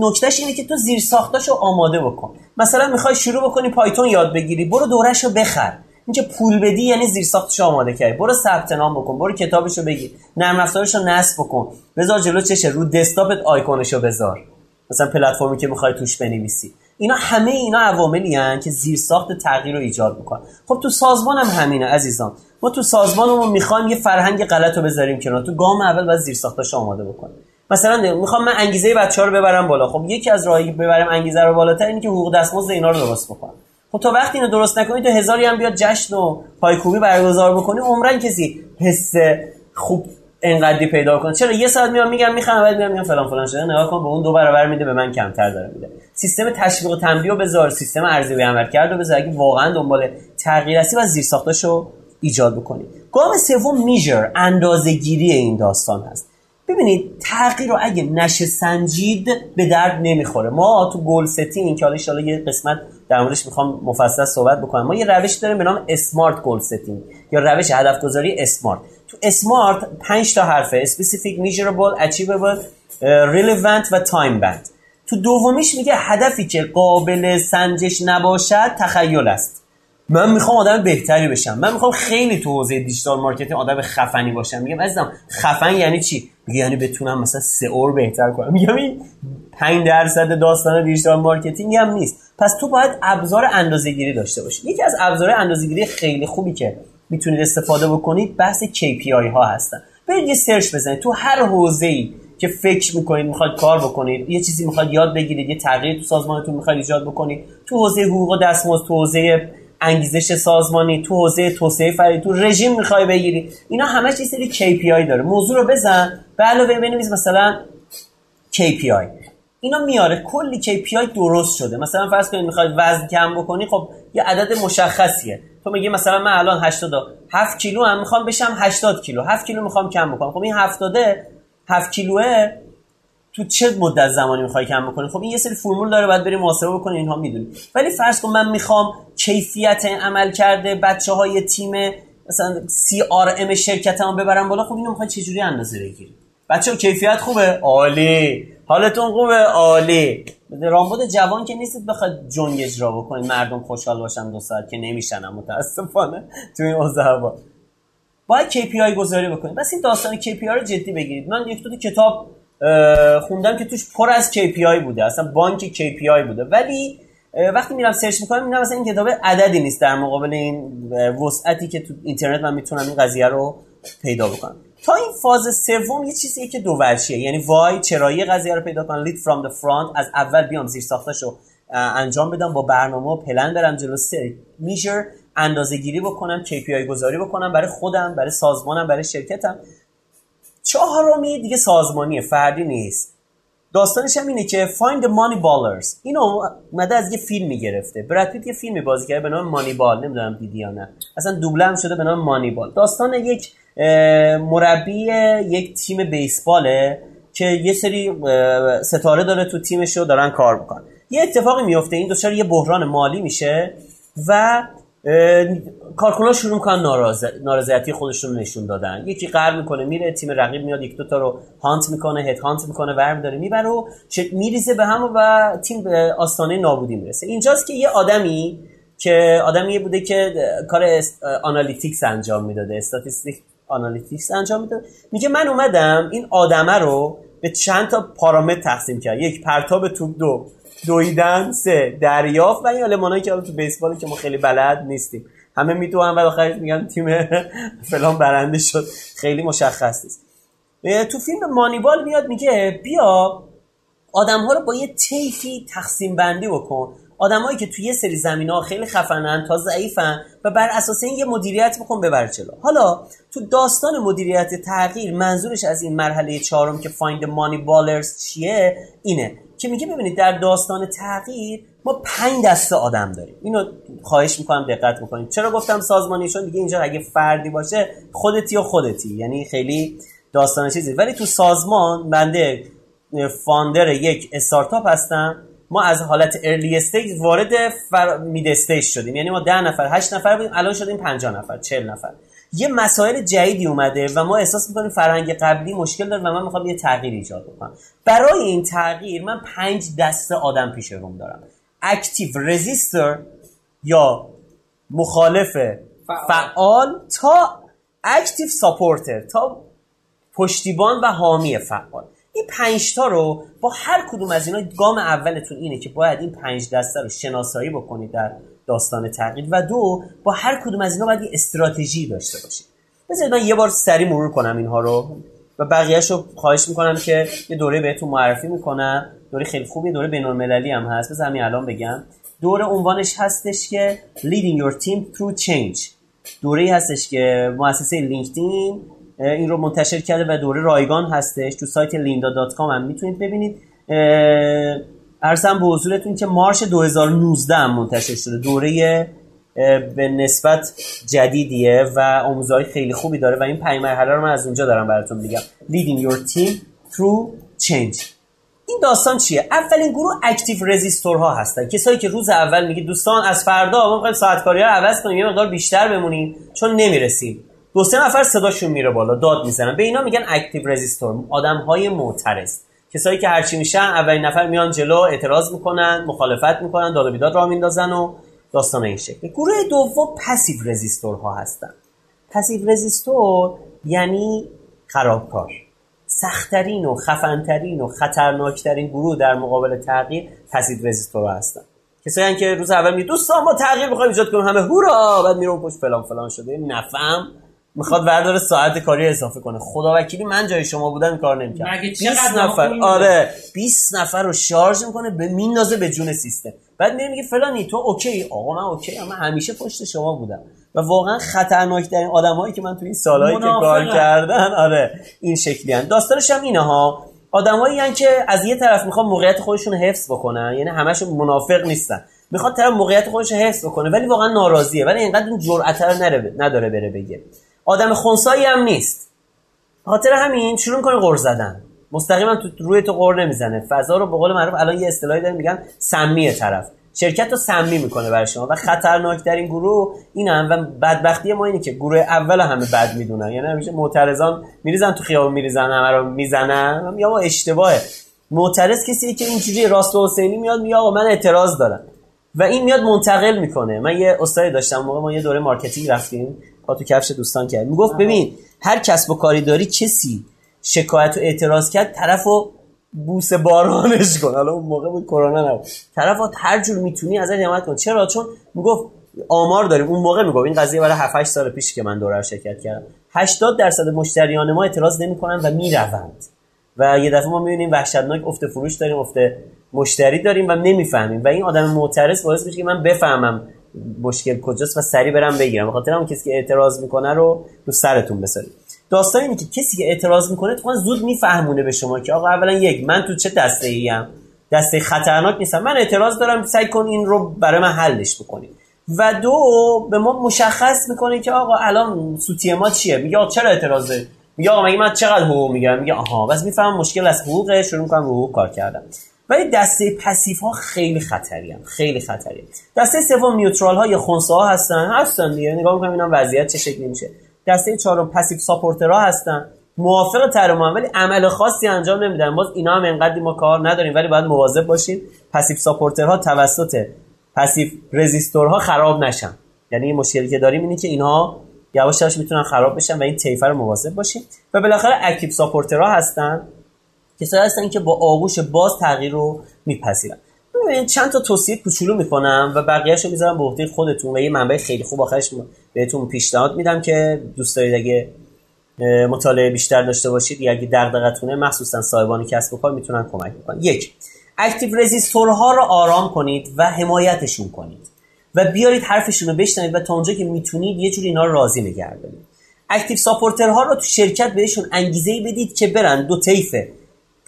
[SPEAKER 2] نکتهش اینه که تو زیر ساختاشو آماده بکن. مثلا می‌خوای شروع بکنی پایتون یاد بگیری. برو دوره‌ش رو بخر. اینکه پول بدی یعنی زیر ساختش آماده کردی برو ثبت نام بکن برو کتابشو بگیر نرم افزارشو نصب بکن بذار جلو چشه رو دسکتاپت آیکونشو بذار. مثلا پلتفرمی که می‌خوای توش بنویسی. اینا همه اینا عواملی هن که زیر ساخت تغییر رو ایجاد می‌کنن. خب تو سازمان هم همینه عزیزان. ما تو سازمانمون می‌خوایم یه فرهنگ غلط رو بذاریم کنار. تو گام اول باید زیر ساختش آماده بکنیم. مثلا می‌خوام من انگیزه بچه ها رو ببرم بالا. خب یکی از راهی ببرم انگیزه رو بالاتر اینه که حقوق دستمزد اینا رو درست بکنم. خب تا وقتی اینو درست نکنی تو هزاری هم بیاد جشن و پایکوبی برگزار بکنی عمرن کسی حس خوب انقدری پیدا کنه. چرا یه ساعت میام میگم می‌خوام بعد میام میگم فلان فلان شده. نگاه کن به اون دو برابر میده به من کمتر داره میده. سیستم تشویق و تنبیه بذار سیستم ارزیابی عملکرد و بذار. اگه واقعا دنبال تغییر هستی و زیر ساختاشو ایجاد بکنی. گام سوم measure اندازه‌گیری این داستان هست. ببینید تغییر رو اگه نشه سنجید به درد نمی‌خوره. ما تو goal setting که حالا یه قسمت در موردش می‌خوام مفصل صحبت بکنم. ما یه روش داریم به نام SMART goal setting یا روش هدف گذاری SMART. تو SMART 5 تا حرفه. Specific measurable achievable relevant و time bound. تو دومیش میگه هدفی که قابل سنجش نباشد تخیل است. من می‌خوام آدم بهتری بشم. من می‌خوام خیلی تو حوزه digital marketing آدم خفنی باشم. میگم عزیزم خفن یعنی چی؟ یعنی بتونم مثلا SEO بهتر کنم. میگم این 5 درصد داستان digital marketing هم نیست. پس تو باید ابزار اندازه‌گیری داشته باشی. یکی از ابزار اندازه‌گیری خیلی خوبی که می‌تونید استفاده بکنید بحث KPI ها هستن. برید یه سرچ بزنید. تو هر حوزه‌ای که فکر می‌کنید می‌خواید کار بکنید یه چیزی می‌خواید یاد بگیرید یه تغییر تو سازمانتون می‌خواید ایجاد بکنید تو حوزه حقوق و دستمزد تو حوزه انگیزش سازمانی تو حوزه توسعه فردی تو رژیم می‌خوای بگیری. اینا همش یه سری KPI داره. موضوع رو بزن. به علاوه بنویس مثلا KPI اینا میاره. کلی KPI درست شده. مثلا فرض کنید می‌خواید وزن کم بکنی خب یه عدد مشخصیه. تو میگی مثلا من الان 87 کیلو هم می‌خوام بشم 80 کیلو. 7 کیلو می‌خوام کم بکنم. خب این 70 7 کیلوه. تو چه مدت زمانی می‌خوای کم بکنی؟ خب این یه سری فرمول داره باید بری محاسبه بکنی اینها می‌دونی ولی فرض کن من می‌خوام کیفیت عمل کرده بچه های تیم مثلا سی آر ام شرکتمو ببرم بالا خب اینو می‌خوای چجوری اندازه بگیری بچه کیفیت خوبه؟ عالی. حالتون خوبه؟ عالی. رامبد جوان که نیستید بخواد جنگ اجرا بکنید. مردم خوشحال باشن دو ساعت که نمیشن متاسفانه. تو این اوضاع باید KPI گذاری بکنید. بس این داستان KPI رو جدی بگیرید. من یک دو کتاب خوندم که توش پر از KPI بوده اصلا بانک KPI بوده. ولی وقتی میرم سرچ می‌کنم می‌بینم مثلا این کتاب عددی نیست در مقابل این وسعتی که تو اینترنت من می‌تونم این قضیه رو پیدا بکنم. تا این فاز سوم یه چیزیه که دو ورشیه. یعنی وای چرایی قضیه رو پیدا کنم؟ لید فرام the front. از اول بیام زیر ساختشو انجام بدم با برنامه و پلن برم جلو سر میجر اندازه گیری بکنم KPI گذاری بکنم برای خودم برای سازمانم برای شرکتم. چهارمی دیگه سازمانی فردی نیست. داستانش هم اینه که Find the Money اینو اومده از یه فیلمی گرفته. براد پیت یه فیلمی بازی کرده به نام مانی بال نمی‌دونم دیدی یا نه. اصلا دوبله شده به نام مانی بال داستان یک مربی یک تیم بیسباله که یه سری ستاره داره تو تیمش رو دارن کار می‌کنن. یه اتفاقی میفته این دچار یه بحران مالی میشه و کارکنان شروع می‌کنن نارضایتی خودشون نشون دادن. یکی قهر می‌کنه میره تیم رقیب میاد یک دو تا رو hunt می‌کنه head hunt می‌کنه ور داره می‌بره و میریزه به هم و تیم به آستانه نابودی می‌رسه. اینجاست که یه آدمی که آدمی بوده که کار analytics انجام می‌داده statistic analytics انجام می‌داده میگه من اومدم این آدمه رو به چند تا پارامتر تقسیم کرد یک پرتاب توپ دو دویدن سه دریافت و این المانایی که تو بیسبال که ما خیلی بلد نیستیم. همه می‌دونن و آخرش میگن تیم [LAUGHS] فلان برنده شد. خیلی مشخص نیست. تو فیلم مانیبال میاد میگه بیا آدم ها رو با یه طیفی تقسیم بندی بکن. آدمایی که توی یه سری زمین ها خیلی خفنن تا ضعیفن و بر اساس این یه مدیریت بکن ببر جلو. حالا تو داستان مدیریت تغییر منظورش از این مرحله چهارم که find moneyballers چیه اینه. که میگه ببینید در داستان تغییر ما پنج دسته آدم داریم. اینو خواهش می‌کنم دقت بکنید. چرا گفتم سازمانی چون دیگه اینجا اگه فردی باشه خودتی و خودتی. یعنی خیلی داستان چیزی. ولی تو سازمان بنده founder یک استارتاپ هستم ما از حالت early stage وارد فر... mid stage شدیم. یعنی ما ده نفر هشت نفر بودیم. الان شدیم 50 نفر 40 نفر. یه مسائل جدیدی اومده و ما احساس می‌کنیم فرهنگ قبلی مشکل داره و من می‌خوام یه تغییر ایجاد بکنم. برای این تغییر من پنج دسته آدم پیش روم دارم. active resister یا مخالف فعال, فعال تا active supporter تا پشتیبان و حامی فعال. این پنج تا رو با هر کدوم از اینا گام اولتون اینه که باید این پنج دسته رو شناسایی بکنید در داستان تغییر و دو با هر کدوم از اینا باید یه استراتژی داشته باشید بذارید من یه بار سری مرور کنم اینها رو و بقیهش رو خواهش می‌کنم که یه دوره بهتون معرفی می‌کنم. دوره خیلی خوبی دوره بین المللی هم هست. بذار همین الان بگم. دوره عنوانش هستش که Leading Your Team Through Change. دوره هستش که مؤسسه لینکدین این رو منتشر کرده و دوره رایگان هستش. تو سایت linda.com هم می‌تونید ببینید. ارسم به حضورتون که March 2019 هم منتشر شده. دوره به نسبت جدیدیه و آموزه‌های خیلی خوبی داره و این پنج مرحله رو من از اونجا دارم براتون میگم. Leading your team through change. این داستان چیه؟ اولین گروه active resister ها هستن. کسایی که روز اول میگه دوستان از فردا ما می‌خوایم ساعت کاری رو عوض کنیم یه مقدار بیشتر بمونیم. چون نمی‌رسیم. دو سه نفر صداشون میره بالا داد می‌زنن. به اینا میگن active resister آدم های معترض. کسایی که هرچی میشه اولین نفر میان جلو اعتراض می‌کنن مخالفت می‌کنن داد و بیداد راه میندازن و داستان این شکل. گروه دوم passive resister ها هستن. passive resister یعنی خرابکار. سختترین و خفنترین و خطرناکترین گروه در مقابل تغییر passive resister ها هستن. کسایی که روز اول می دوستان ما تغییر می‌خوایم ایجاد کنیم همه هورا بعد میرن پشت فلان فلان شده. نفهم. می‌خواد برداره ساعت کاری اضافه کنه. خدا وکیلی من جای شما بودم این کار نمی‌کنم 20 نفر. آره 20 نفر رو شارژ می‌کنه به میندازه به جون سیستم. بعد میگه میگه فلانی تو اوکی؟ آقا من اوکی اما همیشه پشت شما بودم. و واقعا خطرناک ترین آدمایی که من تو این سالهایی که کار کردن آره این شکلی هن. داستانش هم اینه ها. آدمایی که از یه طرف می‌خوان موقعیت خودشون حفظ بکنن یعنی همشون منافق نیستن. می‌خواد طرف موقعیت خودش حفظ بکنه ولی واقعا ناراضیه. ولی اینقدر اون جرأت رو نداره بره بگه. آدم خونسایی هم نیست. خاطر همین شروع می‌کنه قرض زدن. مستقیما تو روی تو غر نمی‌زنه. فضا رو به قول معروف الان یه اصطلاحی داریم میگن سمیه طرف. شرکت رو سمی می‌کنه برای شما و خطرناکترین گروه این هم و بدبختی ما اینه که گروه اول همه بد می‌دونن. یعنی همیشه معترضان میریزن تو خیابون میریزن همه رو می‌زنن. یا اشتباهه. معترض کسی که اینجوری راست حسینی میاد میگه آقا من اعتراض دارم. و این میاد منتقل می‌کنه. من یه استادی داشتم موقع ما یه دوره marketing رفتیم. پا تو کفش دوستان کرد. می‌گفت ببین هر کسب و کاری داری کسی شکایت و اعتراض کرد طرفو بوس بارانش کن. حالا اون موقع بود کرونا نبود. طرف هر جور می‌تونی ازش حمایت کن. چرا؟ چون می‌گفت آمار داریم. اون موقع می‌گفت این قضیه برای 7 8 سال پیش که من دوره شرکت کردم. 80 درصد مشتریان ما اعتراض نمی‌کنن و می‌روند. و یه دفعه ما می‌بینیم وحشتناک افت فروش داریم افت مشتری داریم و نمی‌فهمیم. و این آدم معترض باعث میشه که من بفهمم مشکل کجاست و سری برم بگیرم. بخاطر اون کسی که اعتراض می‌کنه رو تو سرتون بسارید داستان اینه که کسی که اعتراض می‌کنه تو زود میفهمونه به شما که آقا اولا یک من تو چه دسته ای ام دسته خطرناک نیستم. من اعتراض دارم سعی کن این رو برای من حلش بکنی و دو به ما مشخص می‌کنه که آقا الان سوتی ما چیه؟ میگه آقا چرا اعتراض میگه آقا مگه من چقدر حقوق میگم میگه آها. بس می‌فهمم مشکل از حقوقه. شروع می‌کنم حقوق کار کردم ولی دسته passive ها خیلی خطری ان. خیلی خطری. دسته سوم نیوترال ها یا خونسا ها هستن. هستن دیگه. نگاه می‌کنم اینا وضعیت چه شکلی میشه. دسته چهارم passive supporter ها هستن. موافق طرح ولی عمل خاصی انجام نمیدن. باز اینا هم انقدری ما کار نداریم ولی باید مواظب باشیم. passive supporter ها توسط passive resistor ها خراب نشن. یعنی مشکلی که داریم اینه که اینها یواش یواش می‌تونن خراب بشن و این طیفه رو مواظب باشیم. و بالاخره active supporter ها هستن. کسایی هستن که با آغوش باز تغییر رو میپذیرن. ببین چند تا توصیه کوچولو می‌کنم و بقیه‌اشو می‌ذارم به عهده خودتون و یه منبع خیلی خوب آخرش بهتون پیشنهاد میدم که دوست دارید اگه مطالعه بیشتر داشته باشید یا اگه دغدغتونه مخصوصا صاحبان کسب و کار می‌تونن کمک بکنن. یک active resistor ها رو آرام کنید و حمایتشون کنید و بیارید حرفشون رو بشنوید و تا اونجا که می‌تونید یه جوری اینا رو راضی نگه دارید. active supporter ها رو تو شرکت بهشون انگیزه بدید که برن دو طیفه.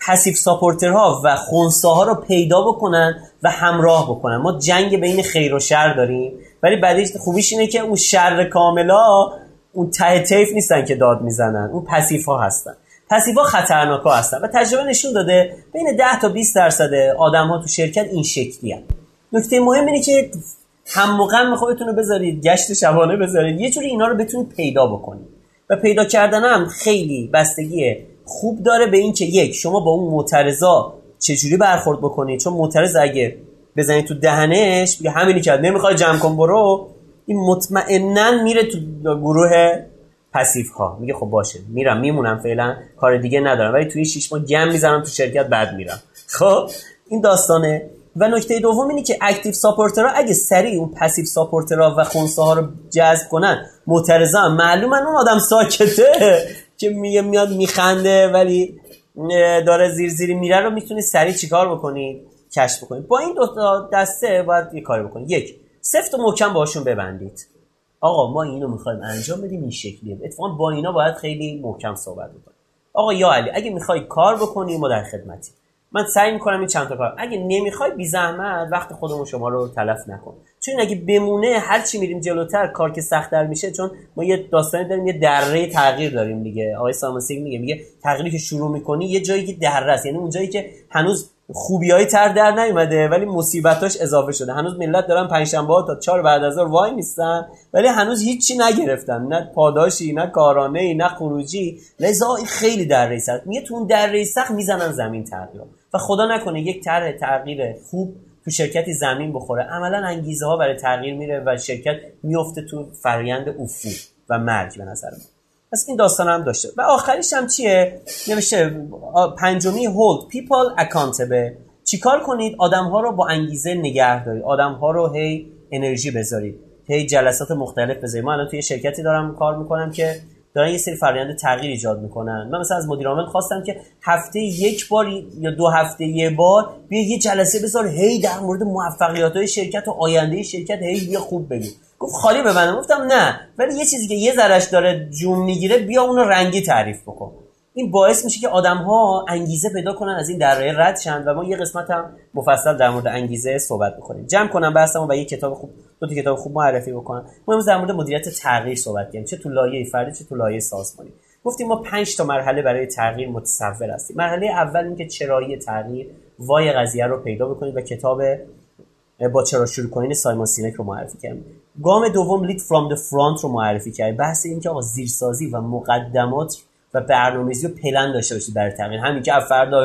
[SPEAKER 2] passive supporter ها و ها رو پیدا بکنن و همراه بکنن. ما جنگ بین خیر و شر داریم ولی بعدش خوبیش اینه که اون شر کاملا اون ته طیف نیستن که داد می‌زنن. اون passive ها هستن. passive ها خطرناک ها هستن و تجربه نشون داده بین 10 تا 20 درصد آدم ها تو شرکت این شکلی هست نکته مهم اینه که هم موقع خودتون رو بذارید گشت شبانه بذارید یه جوری اینا رو بتونید پیدا بکنید. و پیدا کردن هم خیلی بستگیه. خوب داره به اینکه یک شما با اون معترضا چجوری برخورد بکنید؟ چون معترض اگه بزنید تو دهنش بگه همینی کرد نمی‌خوای جمع کن برو. این مطمئنا میره تو گروه پسیف ها میگه خب باشه میرم میمونم فعلا کار دیگه ندارم. ولی توی شیش ماه گم می‌زنم تو شرکت بعد میرم. خب این داستانه. و نکته دوم اینه که active supporter ها اگه سریع اون پسیو ساپورترها و خونسه ها رو جذب کنن معترضا معلومه اون آدم ساکته. که میگه میاد میخنده ولی داره زیر زیری میره رو می‌تونی سریع چیکار بکنی؟ کشف بکنید با این دو دسته باید یه کاری بکنید یک سفت و محکم باشون ببندید. آقا ما اینو می‌خوایم انجام بدیم این شکلیه اتفاقا با اینا باید خیلی محکم صحبت بکنیم. آقا یا علی اگه می‌خوای کار بکنی ما در خدمتی من سعی می‌کنم این چند تا کار اگه نمی‌خوای بی زحمت وقت خودمون شما رو تلف نکن. چون اگه بمونه هر چی میریم جلوتر کار که سختتر میشه چون ما یه داستانی داریم یه دره تغییر داریم دیگه. آقای سامسینگ میگه میگه تغییری که شروع می‌کنی یه جایی که دره است. یعنی اون جایی که هنوز خوبی های تر در نیومده ولی مصیبتاش اضافه شده. هنوز ملت دارن پنجشنبه تا چهار بعد از وای نیستن ولی هنوز هیچی نگرفتن. نه پاداشی نه کارانه ای نه خروجی لذا خیلی در سخت میگه تو اون در سخت می‌زنن زمین تغییر. و خدا نکنه یک طرح تغییر خوب تو شرکتی زمین بخوره. عملا انگیزه ها برای تغییر میره و شرکت میفته تو فرایند افول و مرگ به نظر من پس این داستان هم داشته. و آخریش هم چیه؟ نوشته پنجمی hold people accountable. چیکار کنید؟ آدم ها رو با انگیزه نگه دارید. آدم ها رو هی انرژی بذارید. هی جلسات مختلف بذارید. من الان توی شرکتی دارم کار می‌کنم که دارن یه سری فرآیند تغییر ایجاد می‌کنن. من مثلا از مدیر عامل خواستم که هفته یک بار یا دو هفته یه بار بیا یه جلسه بذار هی در مورد موفقیت های شرکت و آینده شرکت هی یه خوب بگی گفت خالی ببندم گفتم نه. ولی یه چیزی که یه ذرش داره جون می‌گیره بیا اونو رنگی تعریف بکن. این باعث میشه که آدم ها انگیزه پیدا کنن از این دره رد شن و ما یه قسمت هم مفصل در مورد انگیزه صحبت می‌کنیم جمع کنم بحثمو و یه کتاب خوب دو تا کتاب خوب معرفی بکنم. ما امروز در مورد مدیریت تغییر صحبت کردیم. چه تو لایه فردی چه تو لایه سازمانی گفتیم ما 5 تا مرحله برای تغییر متصور هستیم. مرحله اول اینکه چرایی تغییر وای قضیه رو پیدا بکنید و کتاب با چرا شروع کنین سایمون سینک رو معرفی کردیم. گام دوم لید فرام د فرانت رو معرفی کردیم بحث این که آقا زیرسازی و مقدمات و برنامه‌ریزی و پلن داشته باشید برای تغییر. همین که فردا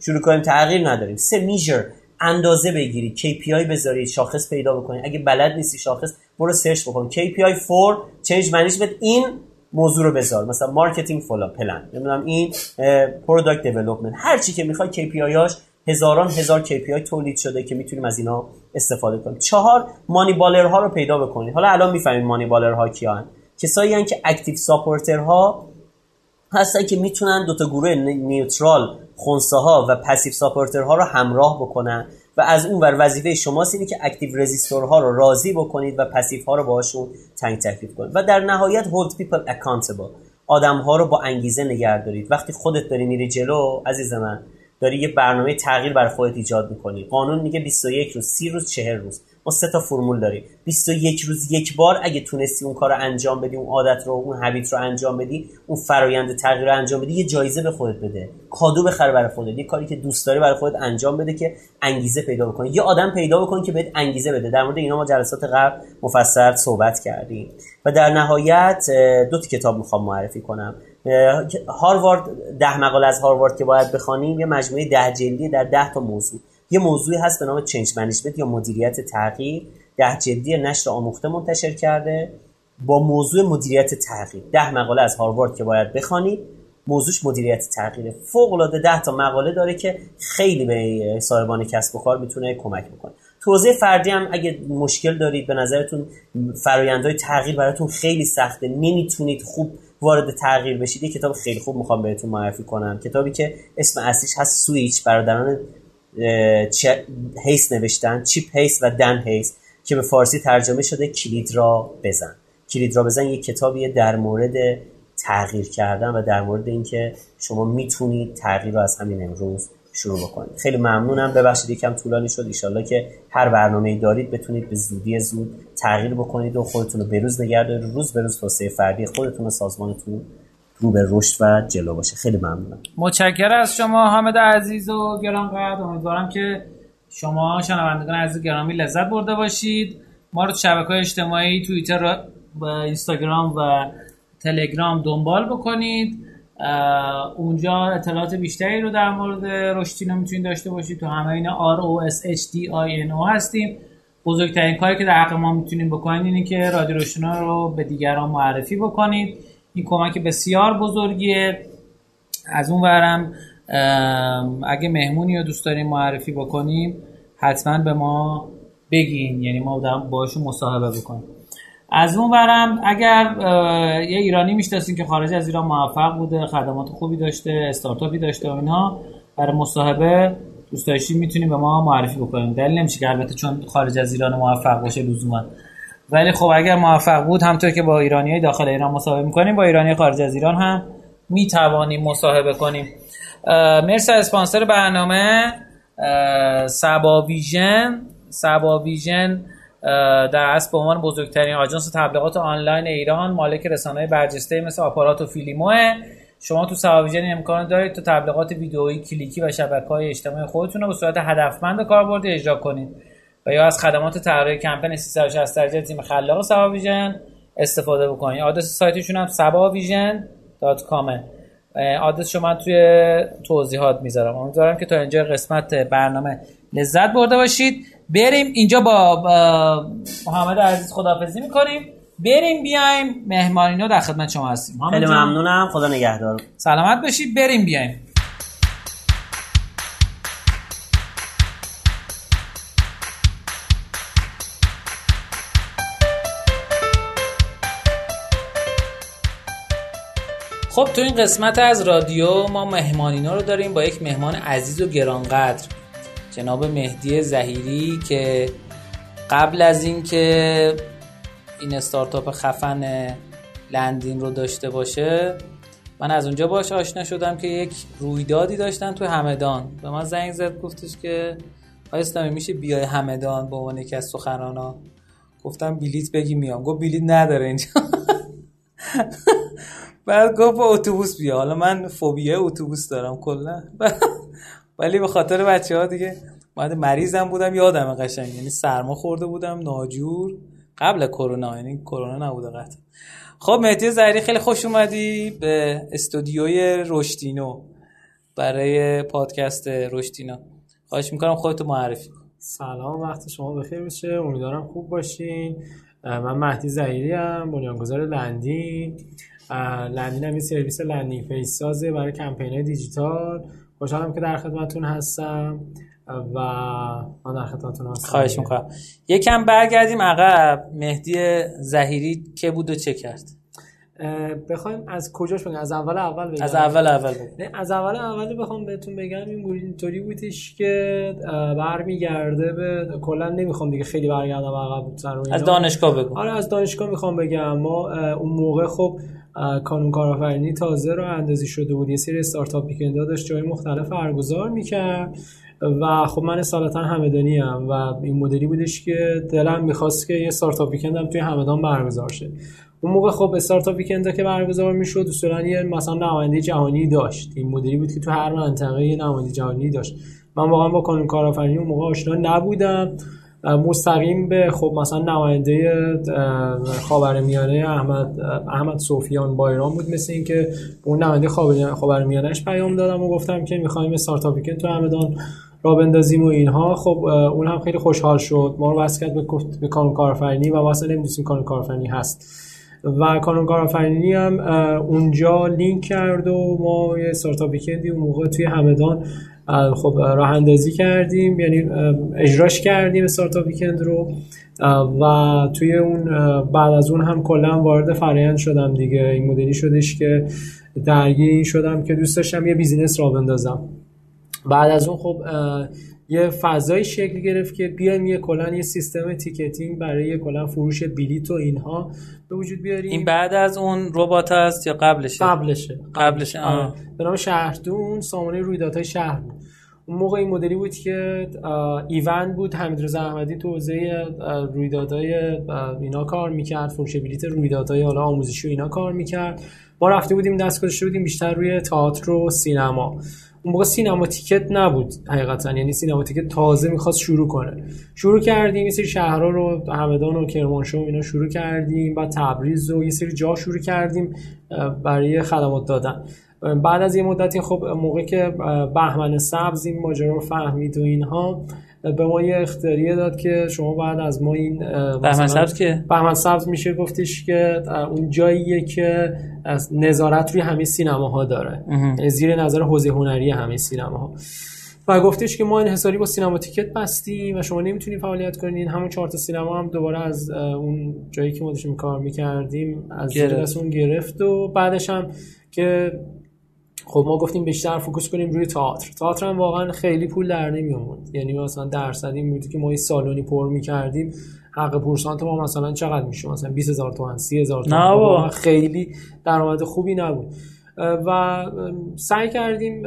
[SPEAKER 2] شروع کنیم تغییر نداریم. سه میجر اندازه بگیرید. KPI بذارید شاخص پیدا بکنید. اگه بلد نیستی شاخص برو سرچ بکن. KPI 4 change management این موضوع رو بذار. مثلا marketing فلان plan. نمی‌دونم این product development هر چی که می‌خوای KPI هاش هزاران هزار KPI تولید شده که می‌تونیم از اینا استفاده کنیم چهار moneyballer ها رو پیدا بکنید. حالا الان می‌فهمید moneyballer ها کیان کسایی هستن که active supporter ها هستن که می‌تونن دوتا گروه نیوترال خونسه ها و passive supporter ها رو همراه بکنن و از اون ور وظیفه شماست اینه که active resistor ها رو راضی بکنید و passive ها رو باشون تعیین تکلیف کنید. و در نهایت hold people accountable. آدم ها رو با انگیزه نگه دارید وقتی خودت داری میری جلو عزیز من داری یه برنامه تغییر برا خودت ایجاد می‌کنی. قانون میگه 21 روز 30 روز 40 روز. ما سه تا فرمول داریم. 21 روز یک بار اگه تونستی اون کار رو انجام بدی اون عادت رو اون habit رو انجام بدی اون فرایند تغییر رو انجام بدی یه جایزه به خودت بده. کادو بخر برای خودت. یه کاری که دوست داری برای خودت انجام بده که انگیزه پیدا بکنی. یه آدم پیدا بکن که بهت انگیزه بده. در مورد اینا ما جلسات قبل مفصل صحبت کردیم. و در نهایت دو تا کتاب می‌خوام معرفی کنم. هاروارد ده مقاله از هاروارد که باید بخوانیم یه مجموعه ده جلدی در ده تا موضوع. یه موضوعی هست به نام چنج منیجمنت یا مدیریت تغییر. ده جلدی نشر آموخته منتشر کرده. با موضوع مدیریت تغییر. ده مقاله از هاروارد که باید بخوانید موضوعش مدیریت تغییر فوق العاده ده تا مقاله داره که خیلی به صاحبان کسب و کار می‌تونه کمک بکنه. توضیح فردی هم اگه مشکل دارید به نظرتون فرایندهای تغییر براتون خیلی سخته. نمی‌تونید خوب وارد تغییر بشید. یه کتاب خیلی خوب می‌خوام بهتون معرفی کنم. کتابی که اسم اصلیش هست سویچ. برادران هیس نوشتن. چیپ هیس و دن هیس که به فارسی ترجمه شده کلید را بزن. کلید را بزن یک کتابیه در مورد تغییر کردن و در مورد اینکه شما می‌تونید تغییر رو از همین امروز شروع بکنید خیلی ممنونم. ببخشید یکم طولانی شد. ایشالله که هر برنامه دارید بتونید به زودی زود تغییر بکنید و خودتون رو بروز نگه دارید روز به روز توسعه فردی خودتون و سازمانتون رو به رشد و جلو باشه. خیلی ممنونم.
[SPEAKER 1] متشکرم از شما حامد عزیز و گرانقدر. امیدوارم که شما شنوندگان عزیز گرامی لذت برده باشید. ما رو شبکه اجتماعی توییتر و اینستاگرام و تلگرام دنبال بکنید. اونجا اطلاعات بیشتری رو در مورد رشدینو می‌تونید داشته باشید. تو همه این R O S H D I N O هستیم. بزرگترین کاری که در حق ما می‌تونیم بکنید اینه که رادیو روشنا رو به دیگران معرفی بکنید. این کمک بسیار بزرگیه. از اون ورم اگه مهمونی رو دوست داریم معرفی بکنیم حتما به ما بگین. یعنی ما باشون مصاحبه بکنیم. از اون ورم اگر یه ایرانی می‌شناسین که خارج از ایران موفق بوده خدمات خوبی داشته استارتاپی داشته و اینها برای مصاحبه دوست داشتیم می‌تونیم به ما معرفی بکنیم دلیل نمیشه که البته چون خارج از ایران موفق باشه لزوما. ولی خب اگر موفق بود همطور که با ایرانی های داخل ایران مصاحبه می‌کنیم با ایرانی خارج از ایران هم می‌توانیم مصاحبه کنیم. مرسی اسپانسر برنامه. سبا ویژن سبا ویژن در اصل به عنوان بزرگترین آژانس تبلیغات آنلاین ایران مالک رسانه برجسته مثل آپارات و فیلیموه شما تو سواویژن امکان دارید تو تبلیغات ویدئویی کلیکی و شبکه های اجتماعی خودتون رو به صورت هدفمند کاربردی اجرا کنید و یا از خدمات طراحی کمپین 360 درجه تیم خلاق سواویژن استفاده بکنید. آدرس سایتشون هم سباویژن.com آدرس شما توی توضیحات می‌ذارم. امیدوارم که تا اینجا قسمت برنامه لذت برده باشید. بریم اینجا با محمد عزیز خدافزی می‌کنیم. بریم بیایم مهمانینا در خدمت شما هستیم.
[SPEAKER 2] خیلی ممنونم. خدا نگهدار.
[SPEAKER 1] سلامت باشی بریم بیایم. خب تو این قسمت از رادیو ما مهمانینا رو داریم با یک مهمان عزیز و گرانقدر. جناب مهدی زهیری که قبل از اینکه این استارتاپ خفن لندین رو داشته باشه من از اونجا باش آشنا شدم که یک رویدادی داشتن تو همدان. به من زنگ زد گفتش که آیا اسلامی میشه بیای همدان به عنوان یکی از سخنرانا گفتم بلیت بگی میام. گفت بلیت نداره اینجا. [LAUGHS] بعد گفت با اتوبوس بیا. حالا من فوبیا اتوبوس دارم کلا. ولی به خاطر بچه ها دیگه بعد مریضم بودم یادم قشنگ. یعنی سرما خورده بودم ناجور. قبل کرونا یعنی کرونا نبوده قطعا. خب مهدی زهری خیلی خوش اومدی به استودیوی رشتینو برای پادکست رشتینو خواهش می‌کنم خودتو معرفی.
[SPEAKER 3] سلام وقت شما بخیر باشه امیدوارم خوب باشین. من مهدی ظهیری ام بنیانگذار لندین. لندین هم یه سرویس landing page سازه برای کمپین دیجیتال. خوشحالم که در خدمتتون هستم و من در خدمتتون هستم.
[SPEAKER 1] خواهش می‌کنم. یکم برگردیم عقب. مهدی ظهیری که بود و چه کرد؟
[SPEAKER 3] بخوایم از کجاش بگم؟ از اول اول بگم.
[SPEAKER 1] از اول اول
[SPEAKER 3] نه از اول اول بخوام بهتون بگم این بود- اینطوری بودش که برمیگرده به کلا نمی‌خوام دیگه خیلی برگردم عقب.
[SPEAKER 1] از دانشگاه بگو.
[SPEAKER 3] آره از دانشگاه می‌خوام بگم. ما اون موقع خب کانون کارآفرینی تازه رو اندازی شده بود. یه سری استارتاپ ویکندا داشت جای مختلف برگزار می‌کرد. و خب من اصالتا همدانی ام و این مدلی بودش که دلم می‌خواست که یه استارتاپ ویکند هم توی همدان برگزار شه. اون موقع خب استارتاپ ویکندا که برگزار می‌شد اصولا یه مثلا نماینده جهانی داشت. این مدلی بود که تو هر منطقه یه نماینده جهانی داشت. من واقعا با کانون کارآفرینی اون موقع آشنا نبودم. مستقیم به خب مثلا نماینده خاورمیانه احمد احمد سفیان بایران بود مثل اینکه اون نماینده خاور- خاورمیانهش پیام دادم و گفتم که می‌خوایم استارتاپ ویکند تو همدان را بندازیم و اینها. خب اون هم خیلی خوشحال شد. ما رو وصل کرد به, کانون کارآفرینی و واسه نمی‌دونستیم کانون کارآفرینی هست. و کانون کارآفرینی هم اونجا لینک کرد و ما یه استارتاپ ویکندی اون موقع توی همدان خب اه، راه اندازی کردیم یعنی اجراش کردیم startup weekend رو و توی اون بعد از اون هم کلا وارد فرایند شدم دیگه. این مدلی شدش که درگیر شدم که دوست داشتم یه business راه بندازم. بعد از اون خب یه فضای شکل گرفت که بیایم یه کلا یه سیستم ticketing برای کلا فروش بلیت و اینها به وجود بیاریم.
[SPEAKER 1] این بعد از اون ربات هست یا قبلشه؟
[SPEAKER 3] قبلشه.
[SPEAKER 1] قبلشه، آه.
[SPEAKER 3] آره. به نام شهردون سامانه رویدادهای شهر بود اون موقع این مدلی بود که ایوند بود. حمیدرضا احمدی تو حوزه رویدادهای اینا کار می‌کرد. فروش بلیت رویدادهای حالا آموزشی و اینا کار می‌کرد. ما رفته بودیم دست گذاشته بودیم بیشتر روی تئاتر و سینما. اون موقع سینما تیکت نبود حقیقتا. یعنی سینما تیکت تازه می‌خواست شروع کنه. شروع کردیم یه سری شهرها رو همدان و کرمانشاه و اینا شروع کردیم بعد تبریز و یه سری جا شروع کردیم برای خدمات دادن. بعد از یه مدتی خب موقع که بهمن سبز این ماجرا رو فهمید و اینها به ما یه اختیاریه داد که شما بعد از ما این
[SPEAKER 1] بهمن سبز که؟
[SPEAKER 3] بهمن سبز میشه گفتش که اون جاییه که از نظارت روی همه سینماها داره. یعنی زیر نظر حوزه هنری همه سینماها. و گفتش که ما انحصاری با سینما تیکت بستیم و شما نمی‌تونید فعالیت کنین. همون چهار تا سینما هم دوباره از اون جایی که ما داشتیم کار می‌کردیم از. دست اون گرفت و بعدش هم که خب ما گفتیم بیشتر focus کنیم روی تئاتر. تئاتر هم واقعا خیلی پول در نمیومد یعنی مثلا درصدی می‌بودیم که ما یه سالونی پر می‌کردیم حق پورسانت ما مثلا چقدر میشه مثلا 20000 تومان 30000 تومان.
[SPEAKER 1] نه بابا.
[SPEAKER 3] واقعا خیلی درآمد خوبی نبود. و سعی کردیم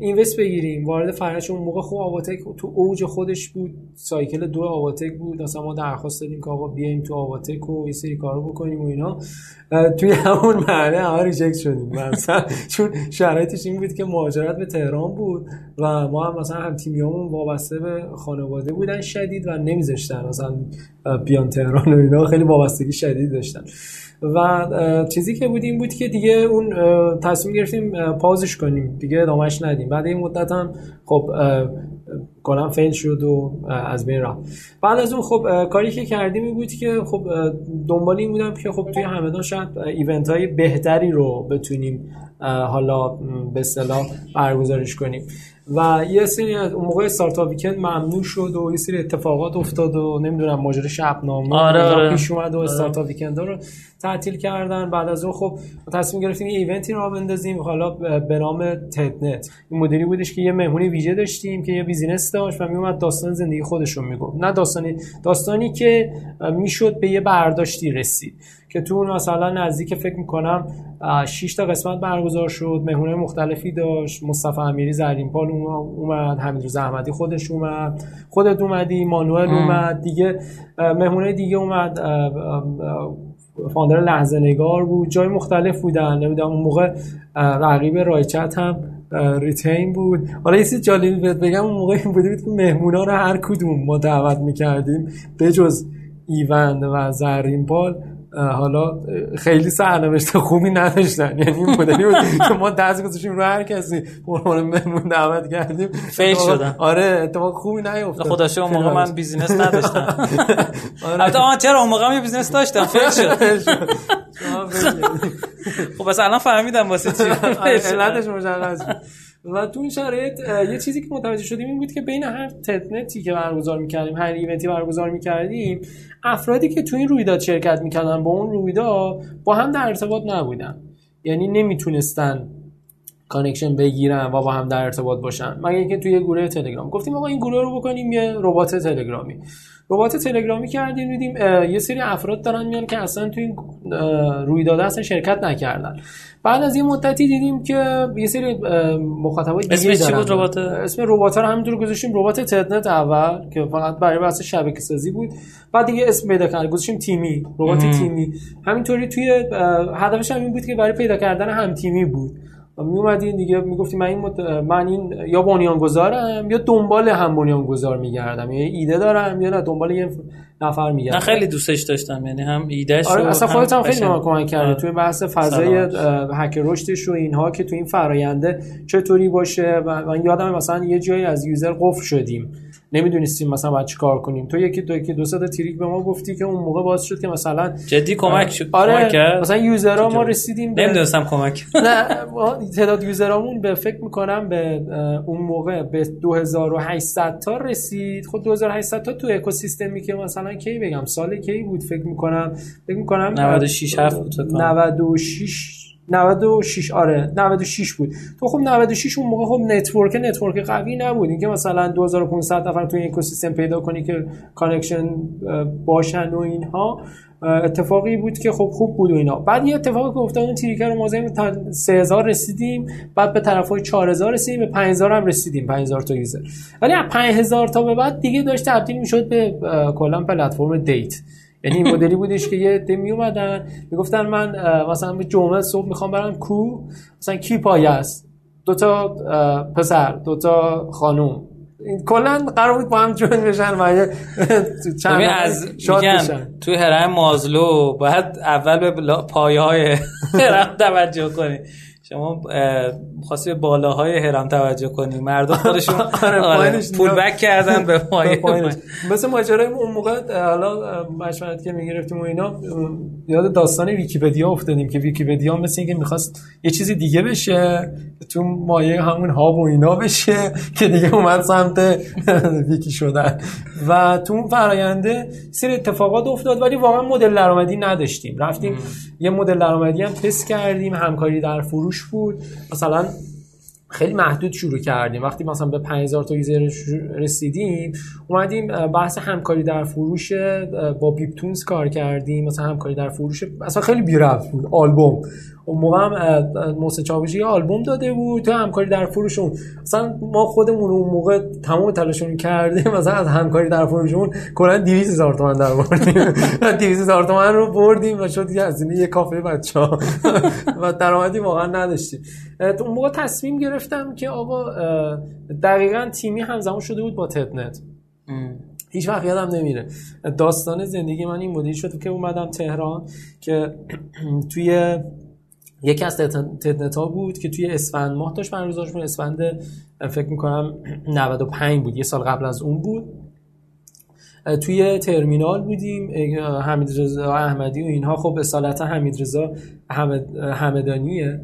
[SPEAKER 3] invest بگیریم. وارد فرنش اون موقع خوب آواتک تو اوج خودش بود. cycle دو آواتک بود. مثلا ما درخواست دادیم که آقا بیایم تو آواتک و یه سری کارو بکنیم و اینا. توی همون مرحله همه ریجکت شدیم. مثلا [LAUGHS] چون شرایطش این بود که مهاجرت به تهران بود و ما هم مثلا هم تیمیامون وابسته به خانواده بودن شدید و نمیذاشتن مثلا بیان تهران و اینا. خیلی وابستگی شدید داشتن. و چیزی که بود این بود که دیگه اون تصمیم گرفتیم پازش کنیم. دیگه ادامهش ندیم. بعد این مدت هم خب کلا فیل شد و از بین رفت. بعد از اون خب کاری که کردیم این بود که خب دنبال این بودم که خب توی همدان شاید event های بهتری رو بتونیم حالا به اصطلاح برگزارش کنیم. و یه سری از اون موقع startup weekend ممنوع شد و یه سری اتفاقات افتاد و نمی‌دونم ماجرا شبنامه
[SPEAKER 1] آره آره.
[SPEAKER 3] پیش اومد و startup weekend رو تعطیل کردن. بعد از اون خب تصمیم گرفتیم یه event ی راه بندازیم. حالا به نام تدنت. این مدلی بودش که یه مهمونی ویژه داشتیم که یه business داشت و میومد داستان زندگی خودش رو می‌گفت. نه داستانی داستانی که می‌شد به یه برداشتی رسید. که تو اون مثلا نزدیک فکر می‌کنم 6 تا قسمت برگزار شد مهمونه مختلفی داشت مصطفی امیری زرینپال اومد حمید احمدی خودش اومد خودت اومدی مانوئل اومد دیگه مهمونه دیگه اومد فاندر لحظه نگار بود جای مختلف بودن نمی‌دونم اون موقع رقیب رایچت هم ریتین بود. حالا یه چیز جالبی بگم اون موقع این بوده بود که مهمونا رو هر کدوم ما دعوت می‌کردیم به جز ایوند و زرین پال. حالا خیلی سرنوشت خوبی نداشتن. یعنی این مدلی بود که ما دست گذاشتیم رو هر کسی. عنوان مهمون دعوت کردیم.
[SPEAKER 1] fail شدن.
[SPEAKER 3] آره اتفاق خوبی نیفتاد.
[SPEAKER 1] خدا شکر اون موقع من business نداشتم. [LAUGHS] البته آن چرا؟ اون موقع من business داشتم. fail شد. [LAUGHS] خب بس الان فهمیدم واسه چی.
[SPEAKER 3] علتش مشخص و تو این شرایط یه چیزی که متوجه شدیم این بود که بین هر تدنتی که برگزار می‌کردیم هر event ی برگزار می‌کردیم افرادی که تو این رویداد شرکت می‌کردن با اون رویداد با هم در ارتباط نبودن. یعنی نمی‌تونستن connection بگیرن و با هم در ارتباط باشن. مگه اینکه توی گروه تلگرام. گفتیم آقا این گروه رو بکنیم یه ربات تلگرامی. ربات تلگرامی کردیم دیدیم یه سری افراد دارن میان که اصلا تو این رویداد اصلا شرکت نکردن. بعد از یه مدتی دیدیم که یه سری مخاطبای
[SPEAKER 1] دیگه اسم چی بود ربات؟
[SPEAKER 3] اسم ربات رو همینطور گذاشتیم ربات تدنت اول که فقط برای بحث شبکه سازی بود. بعد دیگه اسم پیدا کردیم گذاشتیم تیمی ربات تیمی. همینطوری توی هدفش هم این بود که برای پیدا کردن هم تیمی بود. می اومدین دیگه می‌گفتیم من این مت... من این یا بنیانگذارم یا دنبال هم بنیانگذار میگردم یعنی ایده دارم یا نه دنبال یه نفر میگردم
[SPEAKER 1] من خیلی دوستش داشتم یعنی هم ایدهش
[SPEAKER 3] آره اصلا خودت هم خیلی ما کمک کردی. توی بحث فضای هک رشدش و اینها که تو این فراینده چطوری باشه و من یادم مثلا یه جایی از یوزر قفل شدیم. نمی‌دونستیم مثلا باید چیکار کنیم. تو یکی دو یکی دو سه تریک به ما گفتی که اون موقع باز شد که مثلا
[SPEAKER 1] جدی کمک شد
[SPEAKER 3] آره
[SPEAKER 1] کمک کرد؟
[SPEAKER 3] مثلا یوزرها ما رسیدیم
[SPEAKER 1] به نمی‌دونستم کمک
[SPEAKER 3] نه تعداد یوزرامون به فکر می‌کنم به اون موقع به 2800 تا رسید. خود 2800 تا تو اکوسیستمی که مثلا کی بگم؟ سال کی بود؟ فکر می‌کنم فکر می‌کنم
[SPEAKER 1] 96 7 بود
[SPEAKER 3] 96 96 آره 96 بود. تو خب 96 اون موقع خب network network قوی نبود. اینکه مثلا 2500 نفر تو این اکوسیستم پیدا کنی که connection باشن و اینها اتفاقی بود که خب خوب بود و اینا. بعد یه اتفاقی که افتاد اون تریکر ما تا 3000 رسیدیم بعد به طرفای 4000 رسیدیم به 5000 هم رسیدیم 5000 تا user. ولی از 5000 تا به بعد دیگه داشت تبدیل می‌شد به کلا پلتفرم دیت. یعنی این مدلی بودش که یه عده می اومدن می‌گفتن من مثلا به جمعه صبح می‌خوام برم کو مثلا کی پایه است؟ دو تا پسر دو تا خانوم. کلا قرار بود با هم جوین بشن و [LAUGHS]
[SPEAKER 1] چند از میگن توی هرم مازلو باید اول به پایه های [LAUGHS] هرم توجه کنی. شما خواستی به بالاهای هرم توجه کنی. مردم خودشون [LAUGHS]
[SPEAKER 3] آره,
[SPEAKER 1] آره پول بک کردن به [LAUGHS] پایین.
[SPEAKER 3] مثل ماجرای اون موقع حالا مشورت که می‌گرفتیم و اینا یاد داستان ویکیپدیا افتادیم که ویکیپدیا مثل اینکه می‌خواست یه چیزی دیگه بشه تو مایه همون hub و اینا بشه [LAUGHS] که دیگه اومد سمت ویکی شدن. و تو اون فراینده سری اتفاقات افتاد ولی واقعا مدل درآمدی نداشتیم. رفتیم یه مدل درآمدی هم تست کردیم همکاری در فروش بود. مثلا خیلی محدود شروع کردیم. وقتی مثلا به 5000 تا user رسیدیم اومدیم بحث همکاری در فروش با بیپتونز کار کردیم. مثلا همکاری در فروش اصلا خیلی بی بود. آلبوم. اون موقع هم محسن چاوشی آلبوم داده بود تو همکاری در فروشون. مثلا ما خودمون اون موقع تمام تلاشمون کردیم مثلا از همکاری در فروشون کلا 200 هزار تومان در بردیم 200 [LAUGHS] هزار تومان رو بردیم و شد از این یه کافه بچه‌ها. [LAUGHS] و درآمدی واقعا نداشتیم. اون موقع تصمیم گرفتم که آقا دقیقا تیمی همزمان شده بود با تتنت. هیچ وقت یادم نمیره. داستان زندگی من این مدلی شد که اومدم تهران که [CLEARS THROAT] توی یکی از تتنت ها بود که توی اسفند ماه داشت اسفند اسفند فکر می‌کنم 95 بود یه سال قبل از اون بود. توی ترمینال بودیم حمید رضا احمدی و اینها. خب اصالتا حمید رضا همدانیه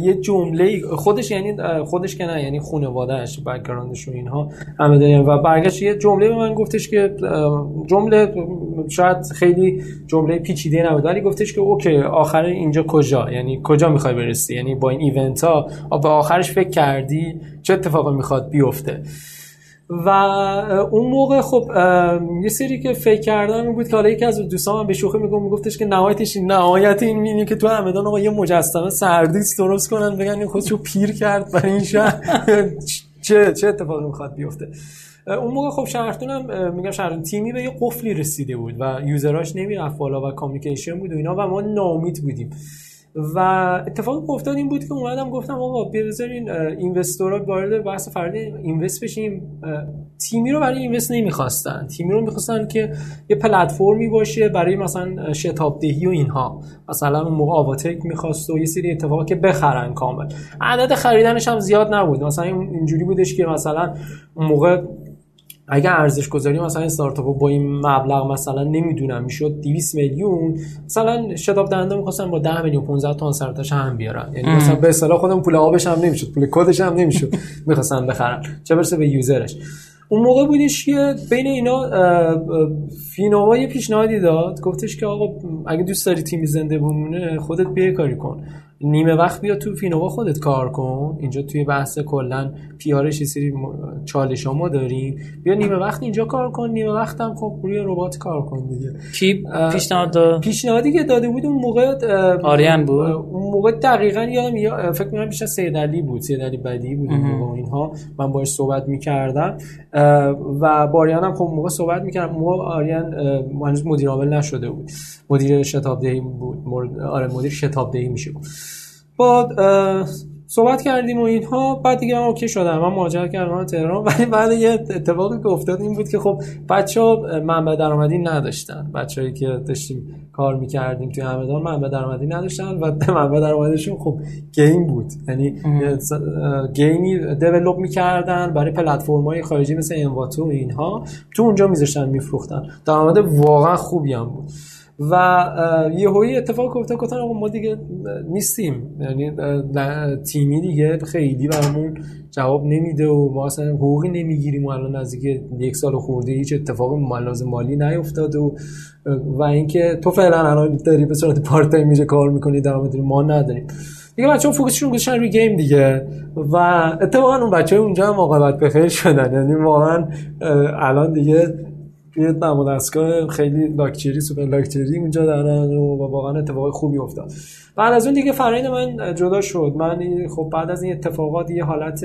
[SPEAKER 3] یه جمله خودش یعنی خودش که نه یعنی خانواده‌اش background ش و اینها همدانی و برگشت یه جمله به من گفتش که جمله شاید خیلی جمله پیچیده نبود ولی گفتش که OK آخر اینجا کجا؟ یعنی کجا می‌خوای برسی؟ یعنی با این event ها به آخرش فکر کردی چه اتفاقی می‌خواد بیفته؟ و اون موقع خب یه سری که فکر کردن بود که حالا یکی از دوستان به شوخی میگم میگفتش که نهایتش نهایت این اینه که تو همدان آقا یه مجسمه سردیس درست کنن بگن این خودشو پیر کرد برای این شهر. [LAUGHS] چه چه اتفاقی می‌خواد بیفته؟ اون موقع خب شهرتونم میگم شهرتون تیمی به یه قفلی رسیده بود و یوزراش نمی‌رفت بالا و کامیکیشن بود و اینا و ما نامید بودیم. و اتفاق افتاد این بود که اومدم گفتم آقا بذارین اینوستورها وارد بحث فرد اینوست بشیم. تیمی رو برای اینوست نمی‌خواستن. تیمی رو می‌خواستن که یه پلتفرمی باشه برای مثلا شتاب دهی و اینها. مثلا اون موقع آواتک می‌خواست و یه سری اتفاقا که بخرن کامل. عدد خریدنش هم زیاد نبود. مثلا اینجوری بودش که مثلا اون موقع اگر ارزش گذاری مثلا استارتاپ با این مبلغ مثلا نمی‌دونم می‌شد 200 میلیون مثلا شتاب دهنده می‌خواستن با 10 میلیون 15 تا سرتاش هم بیارن. یعنی مثلا به اصطلاح خودم پول آبش هم نمی‌شد پول کدش هم نمی‌شد [LAUGHS] می‌خواستن بخرن. چه برسه به یوزرش. اون موقع بودش که بین اینا فینووا یه پیشنهادی داد. گفتش که آقا اگه دوست داری تیم زنده بمونه خودت بیا کاری کن. نیمه وقت بیا تو فینووا خودت کار کن. اینجا توی بحث کلا پیارش یه سری چالش ما داریم. بیا نیمه وقت اینجا کار کن. نیمه وقت هم خب روی ربات کار کن دیگه.
[SPEAKER 1] کی پیشنهاد
[SPEAKER 3] پیشنهادی که داده بود اون موقع
[SPEAKER 1] آریان بود؟
[SPEAKER 3] اون موقع دقیقاً یادم فکر می‌کنم بیشتر سید علی بود. سید علی بدی بود اون اینها. من باهاش صحبت می‌کردم. و با آریان هم خب موقع صحبت می‌کردم. موقع آریان هنوز مدیر عامل نشده بود. مدیر شتاب دهی بود آره مدیر شتاب دهی میشه. بود با صحبت کردیم و اینها بعد دیگه من اوکی شدم. من مهاجرت کردم تهران. [LAUGHS] ولی بعد یه اتفاقی که افتاد این بود که خب بچه ها منبع درآمدی نداشتن. بچه‌ای که داشتیم کار می‌کردیم توی همدان منبع درآمدی نداشتن و [LAUGHS] منبع درآمدشون خب گیم بود. یعنی گیمی دیولپ می‌کردن برای پلتفرم‌های خارجی مثل انواتو و اینها. تو اونجا میذاشتن میفروختن. درآمد واقعا خوبی هم بود. و یه هایی اتفاق افتاد گفتن آقا ما دیگه نیستیم. یعنی تیمی دیگه خیلی برامون جواب نمیده و ما اصلا حقوقی نمی‌گیریم و الان نزدیک یک سال خورده هیچ اتفاق از لحاظ مالی نیفتاد و و اینکه تو فعلا الان داری به صورت part time میشه کار می‌کنی درآمد ما نداریم. دیگه بچه‌ها focus شون گذاشتن روی game دیگه و اتفاقا اون بچه اونجا هم عاقبت بخیر شدن. یعنی واقعا الان دیگه یه دم دستگاه خیلی لاکچری سوپر لاکچری اونجا دارن و واقعا اتفاق خوبی افتاد. بعد از اون دیگه فرآیند من جدا شد. من خب بعد از این اتفاقات یه حالت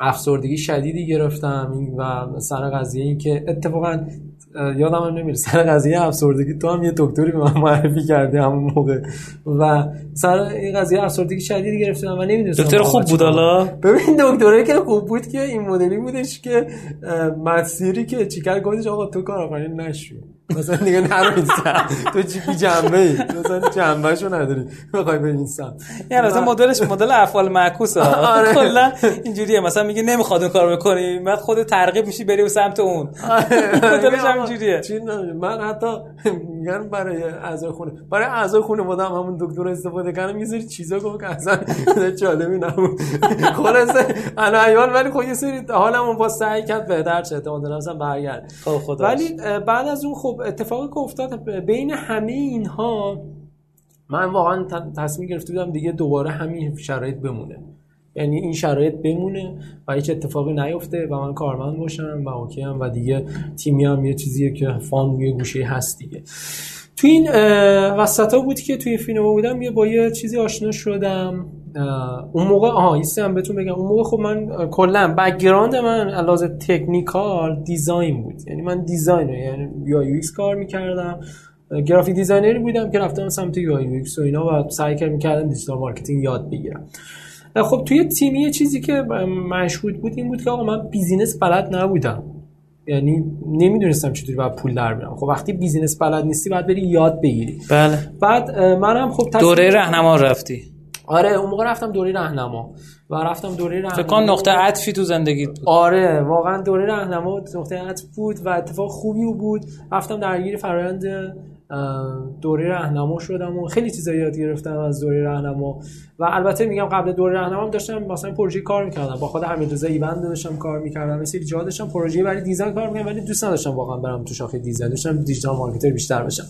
[SPEAKER 3] افسردگی شدیدی گرفتم. و سر قضیه این که اتفاقا یادم هم نمیره. سر قضیه افسردگی تو هم یه دکتری به من معرفی کردی همون موقع. و سر این قضیه افسردگی شدیدی گرفتم و نمی‌دونستم
[SPEAKER 1] دکتر خوب بود حالا؟
[SPEAKER 3] ببین دکتره که خوب بود که این مدلی بودش که مسیری که چیکار گفتش آقا تو کار نشو. مثلا دیگه نرو تو چی بی جنبه ای؟ مثلا جنبه شو نداری. بخوای به این
[SPEAKER 1] یعنی مثلا مدلش مدل افعال معکوسه. [LAUGHS] آره. کلا اینجوریه. مثلا میگه نمی‌خواد اون کارو بکنی. بعد خود ترغیب میشی بری سمت اون. آره. [LAUGHS] مدلش هم اینجوریه.
[SPEAKER 3] من حتی میگن برای اعضای خونه. برای اعضای خونه بودم همون دکتر استفاده کردم یه سری چیزا گفت که اصلا [LAUGHS] جالبی نبود. [LAUGHS] خلاص انا ایوان ولی خب یه سری حالمون با سعی کرد بهتر چه احتمال دارم برگرد.
[SPEAKER 1] خب خدا
[SPEAKER 3] ولی بعد از اون خب اتفاقی که افتاد بین همه اینها من واقعا تصمیم گرفته بودم دیگه دوباره همین شرایط بمونه. یعنی این شرایط بمونه و هیچ اتفاقی نیفته و من کارمند باشم و اوکی هم و دیگه تیمی هم یه چیزیه که fun روی گوشه هست دیگه. توی این وسط ها بود که توی فیلم بودم یه با یه چیزی آشنا شدم. اون موقع آها هم بهتون بگم. اون موقع خب من کلا background من علاوه technical design بود. یعنی من design یعنی UI کار می‌کردم. graphic designer ی بودم که رفتم سمت UI و اینا و سعی کردم digital marketing یاد بگیرم. خب توی تیمی یه چیزی که مشهود بود این بود که آقا من business بلد نبودم. یعنی نمی‌دونستم چطوری باید پول در بیارم. خب وقتی business بلد نیستی باید بری یاد بگیری.
[SPEAKER 1] بله.
[SPEAKER 3] بعد منم خب
[SPEAKER 1] دوره راهنما رفتی.
[SPEAKER 3] آره اون موقع رفتم دوره راهنما. و رفتم دوره راهنما.
[SPEAKER 1] فکر کن نقطه عطفی تو زندگی بود.
[SPEAKER 3] آره واقعا دوره راهنما نقطه عطف بود و اتفاق خوبی بود. رفتم درگیر فرآیند دوره راهنما شدم و خیلی چیزا یاد گرفتم از دوره راهنما. و البته میگم قبل دوره راهنما داشتم مثلا پروژه کار می‌کردم. با خود حمیدرضا ایوند داشتم کار می‌کردم. مثل جا داشتم پروژه برای دیزاین کار می‌کردم ولی دوست نداشتم واقعا برم تو شاخه دیزاین. داشتم دیجیتال مارکتر بیشتر بشم.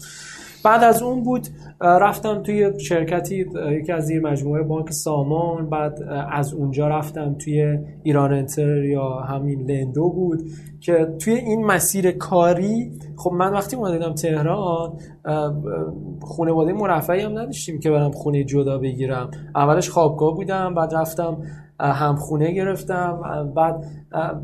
[SPEAKER 3] بعد از اون بود رفتم توی شرکتی یکی از زیر مجموعه بانک سامان. بعد از اونجا رفتم توی ایران انتر یا همین لندو بود که توی این مسیر کاری خب من وقتی اومدم تهران خانواده مرفعی هم نداشتیم که برم خونه جدا بگیرم. اولش خوابگاه بودم بعد رفتم همخونه گرفتم. بعد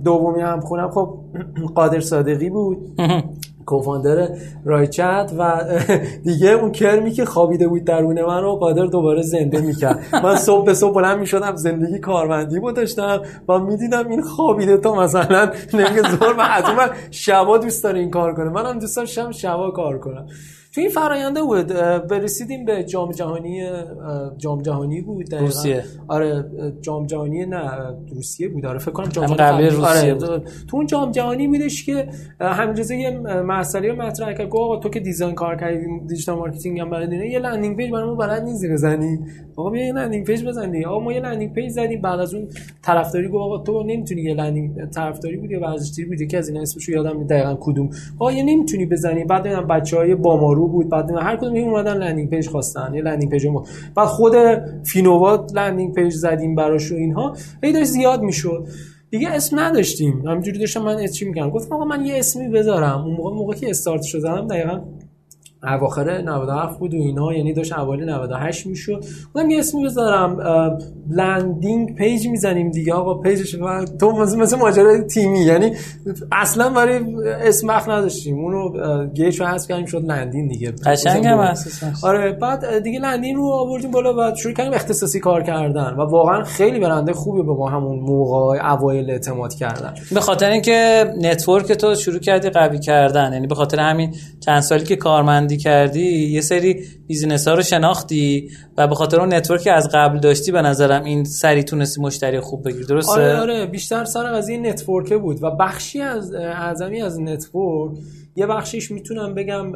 [SPEAKER 3] دومی همخونم خب [CLEARS THROAT] قادر صادقی بود. [LAUGHS] کوفاندر رایچت و [LAUGHS] دیگه اون کرمی که خوابیده بود درونه من رو قادر دوباره زنده می‌کرد. من صبح به صبح بلند می‌شدم زندگی کارمندی بود داشتم و می‌دیدم این خوابیده تا مثلا نمیگه زور و از اون شبا دوست داره این کار کنه. منم دوست داشتم شبا کار کنم. تو این فراینده بود رسیدیم به جام جهانی جام جهانی بود
[SPEAKER 1] روسیه.
[SPEAKER 3] آره جام جهانی نه روسیه بود. آره فکر کنم جام
[SPEAKER 1] جهانی روسیه
[SPEAKER 3] آره تو اون جام جهانی بودش که همینجوری یه مسئله مطرح کرد. آقا تو که design کار کردی digital marketing هم بلدی یه landing page برامون بلد نیستی بزنی. آقا بیا یه landing page بزنی. آقا ما یه landing page زدیم. بعد از اون طرفداری گفت آقا تو نمی‌تونی یه landing طرفداری بود یا ورزشی بود که از این اسمشو یادم دقیقاً کدوم. آقا یه نمی‌تونی بزنی. بعد دیدم بچهای بامارو بود بعد هر کدوم می اومدن landing page خواستن یه landing page ما. بعد خود فینووا landing page زدیم براش و اینها. هی داشت زیاد می‌شد. دیگه اسم نداشتیم. همینجوری داشتم من چی میگم؟ گفتم آقا من یه اسمی بذارم. اون موقع موقعی که استارت شدم دقیقاً اواخر 97 بود و اینا یعنی داشت اوایل 98 می‌شد. گفتم یه اسمی بذارم landing page می‌زنیم دیگه آقا. page ش تو مثل ماجرای تیمی یعنی اصلا برای اسم وقت نداشتیم. اونو گیش رو حذف کردیم شد لندین دیگه.
[SPEAKER 1] قشنگ هم
[SPEAKER 3] آره بعد دیگه لندین رو آوردیم بالا بعد شروع کردیم اختصاصی کار کردن و واقعا خیلی برنده خوبی به ما همون موقع اوایل اعتماد کردن.
[SPEAKER 1] به خاطر اینکه network تو شروع کردی قوی کردن. یعنی به خاطر همین چند سالی که کارمند کردی یه سری business ها رو شناختی و به خاطر اون network از قبل داشتی به نظرم این سری تونستی مشتری خوب بگیری درسته؟
[SPEAKER 3] آره آره بیشتر سر قضیه network بود و بخشی از اعظمی از network یه بخشیش می‌تونم بگم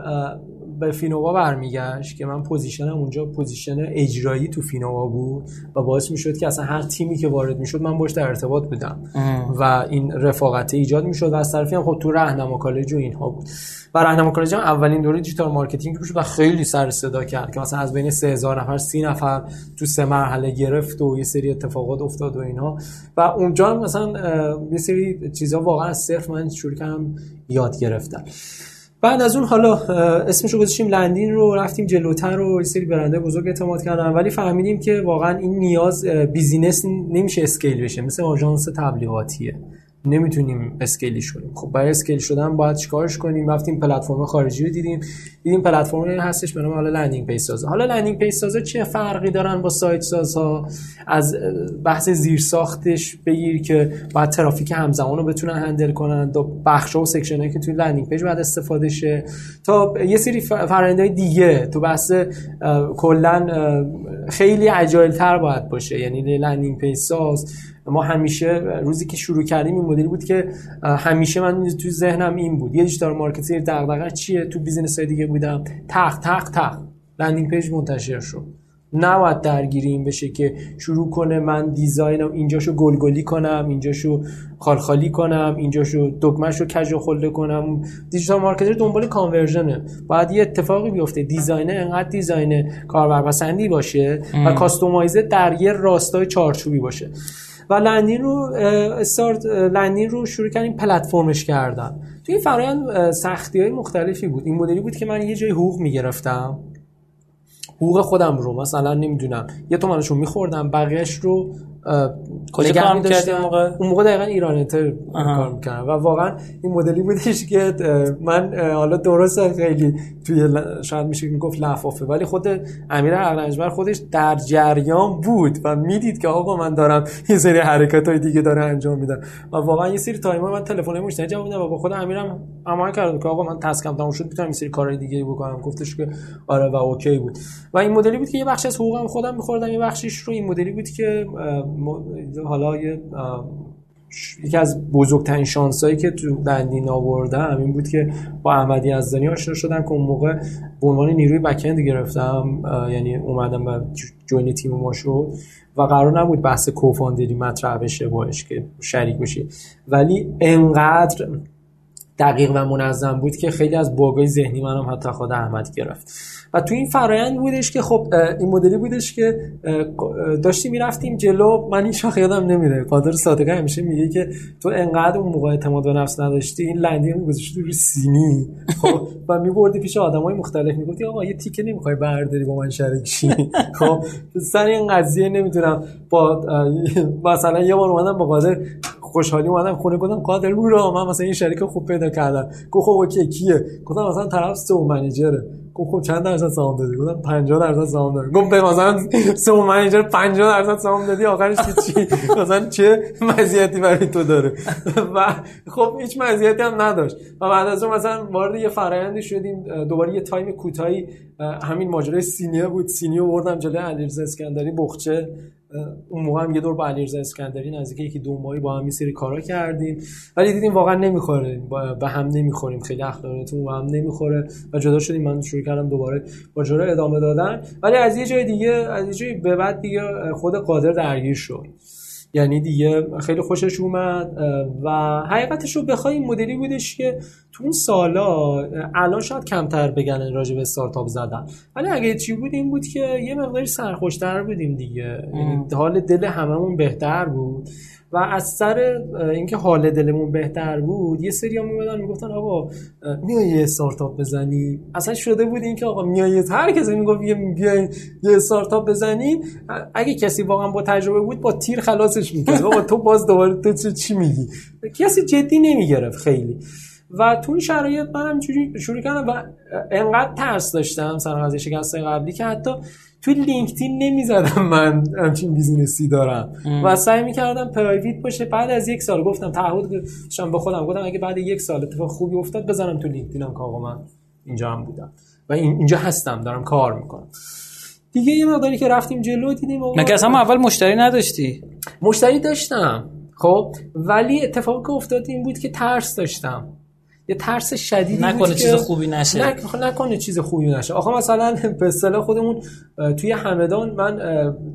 [SPEAKER 3] به فینووا برمیگشت که من position م اونجا position اجرایی تو فینووا بود و باعث می‌شد که اصلا هر تیمی که وارد می‌شد من باش در ارتباط بودم و این رفاقت ایجاد می‌شد و از طرفی هم خب تو راهنما کالج و اینها بود. و راهنما کالج هم اولین دوره digital marketing بود و خیلی سر صدا کرد که مثلا از بین 3000 نفر 30 نفر تو سه مرحله گرفت و یه سری اتفاقات افتاد و اینها. و اونجا مثلا یه سری چیزا واقعا صرف من شروع کردم یاد گرفتم. بعد از اون حالا اسمشو گذاشتیم لندین رو رفتیم جلوتر رو یه سری برنده بزرگ اعتماد کردن. ولی فهمیدیم که واقعا این نیاز business نمیشه scale بشه مثل آژانس تبلیغاتیه. نمی‌تونیم scale ش کنیم. خب برای scale شدن باید چیکارش کنیم؟ رفتیم پلتفرم خارجی رو دیدیم. دیدیم پلتفرم هستش به نام حالا landing page سازا حالا landing page سازا چه فرقی دارن با سایت سازها از بحث زیر ساختش بگیر که باید ترافیک همزمان رو بتونن handle کنن. تا بخش و section هایی که توی landing page باید استفاده شه. تا یه سری فرآیندهای دیگه. تو بحث کلا خیلی agile تر باید باشه. یعنی landing page ساز ما همیشه روزی که شروع کردیم این مدلی بود که همیشه من تو ذهنم این بود. یه digital marketing دغدغه چیه؟ تو business های دیگه بودم. تق تق تق. landing page منتشر شد. نباید درگیری این بشه که شروع کنه من design م اینجاشو گلگلی کنم اینجاشو خالخالی کنم اینجاشو دکمهشو کج و کوله کنم. digital marketer دنبال conversion ه. باید یه اتفاقی بیفته. design ه انقدر design کاربر پسندی باشه و customize ه در یه راستای چارچوبی باشه. و لندین رو استارت لندین رو شروع کردیم پلتفرمش کردن. تو این فرایند سختی های مختلفی بود. این مدلی بود که من یه جای حقوق می‌گرفتم. حقوق خودم رو مثلا نمی‌دونم یه تومنشو میخوردم بقیهش رو
[SPEAKER 1] کجا کار می‌کردی اون موقع؟
[SPEAKER 3] اون موقع دقیقا ایران انتر کار می‌کردم. و واقعا این مدلی بودش که من حالا درست خیلی توی شاید میشه گفت لفافه ولی خود امیر اقلنجبر خودش در جریان بود و می‌دید که آقا من دارم یه سری حرکت های دیگه داره انجام میدم. و واقعا یه سری تایم من تلفن مشتری جواب میدم. و با خود امیرم امان کردم که آقا من task م تموم شد می‌تونم یه سری کارهای دیگه بکنم. گفتش که آره و okay بود. و این مدلی بود که یه بخش از حقوقم خودم میخوردم یه بخشش رو این مدلی بود که حالا یه یکی از بزرگترین شانسایی که تو لندین آوردم این بود که با احمدی ازدانی آشنا شدم که اون موقع به عنوان نیروی بکند گرفتم یعنی اومدم و جوین تیم ما شد و قرار نبود بحث کوفاندری مطرح بشه باش که شریک بشه ولی انقدر دقیق و منظم بود که خیلی از باگای ذهنی منم حتی خود احمد گرفت. و تو این فرایند بودش که خب این مدلی بودش که داشتیم می‌رفتیم جلو. من هیچ وقت یادم نمیره. قادر صادقه همیشه میگه که تو انقدر اون موقع اعتماد به نفس نداشتی این لندین رو گذاشتی روی سینی. خب و میبردی پیش آدمای مختلف. می‌گفتی آقا یه تیکه نمی‌خوای برداری با من شریک شی. [LAUGHS] خب سر این قضیه نمی‌دونم با مثلا یه بار اومدم با قادر خوشحالی اومدم خونه گفتم قادر برو من مثلا این شریک خوب پیدا کردم گفت خب اوکی کیه؟ گفتم مثلا طرف سو منیجره. گفت خب چند درصد سهام دادی؟ گفتم 50 درصد سهام دادی. گفت به مثلا سه منیجر 50 درصد سهام دادی آخرش چی [LAUGHS] مثلا چه مزیتی برای تو داره؟ [LAUGHS] و خب هیچ مزیتی هم نداشت. و بعد از اون مثلا وارد یه فرآیندی شدیم. دوباره یه تایم کوتاهی همین ماجرای سینیه بود. سینیو بردم جلوی علیرضا اسکندری بخچه. اون موقع هم یه دور با علیرضا اسکندری نزدیک یکی دو ماهی با هم سری کارا کردیم. ولی دیدیم واقعا نمی‌خوره. به هم نمی‌خوریم. خیلی اخلاقیاتمون با هم نمی‌خوره. و جدا شدیم. من شروع کردم دوباره با جورا ادامه دادن. ولی از یه جای دیگه از یه جای به بعد دیگه خود قادر درگیر شد. یعنی دیگه خیلی خوشش اومد و حقیقتش رو بخوای این مدلی بودش که تو اون سالا الان شاید کمتر بگن راجع به استارتاپ زدن. ولی اگه چی بود این بود که یه مقداری سرخوشتر بودیم دیگه. یعنی حال دل هممون بهتر بود. و از سر اینکه حال دلمون بهتر بود یه سری هم میمدن می‌گفتن آقا میای یه استارتاپ بزنی؟ اصلا شده بود اینکه آقا میای هر کسی می‌گفت بیاین یه استارتاپ بزنیم اگه کسی واقعا با تجربه بود با تیر خلاصش می‌کرد. آقا تو باز دوباره تو چی میگی؟ کسی جدی نمی‌گرفت خیلی. و تو این شرایط منم شروع کردم و انقدر ترس داشتم سر از شکست قبلی که حتی توی لینکدین نمی‌زدم من همچین business ی دارم. ام. و سعی می‌کردم private باشه. بعد از یک سال گفتم تعهد داشتم به خودم. گفتم اگه بعد یک سال اتفاق خوبی افتاد بزنم تو لینکدینم که آقا من اینجا هم بودم. و اینجا هستم. دارم کار می‌کنم. دیگه یه مقداری که رفتیم جلو دیدیم
[SPEAKER 1] مگه اصلا اول مشتری نداشتی.
[SPEAKER 3] مشتری داشتم. خب. ولی اتفاقی که افتاد این بود که ترس داشتم. یه ترس شدیدی
[SPEAKER 1] نکنه چیز خوبی نشه.
[SPEAKER 3] نکنه چیز خوبی نشه. آخه مثلا به اصطلاح خودمون توی همدان من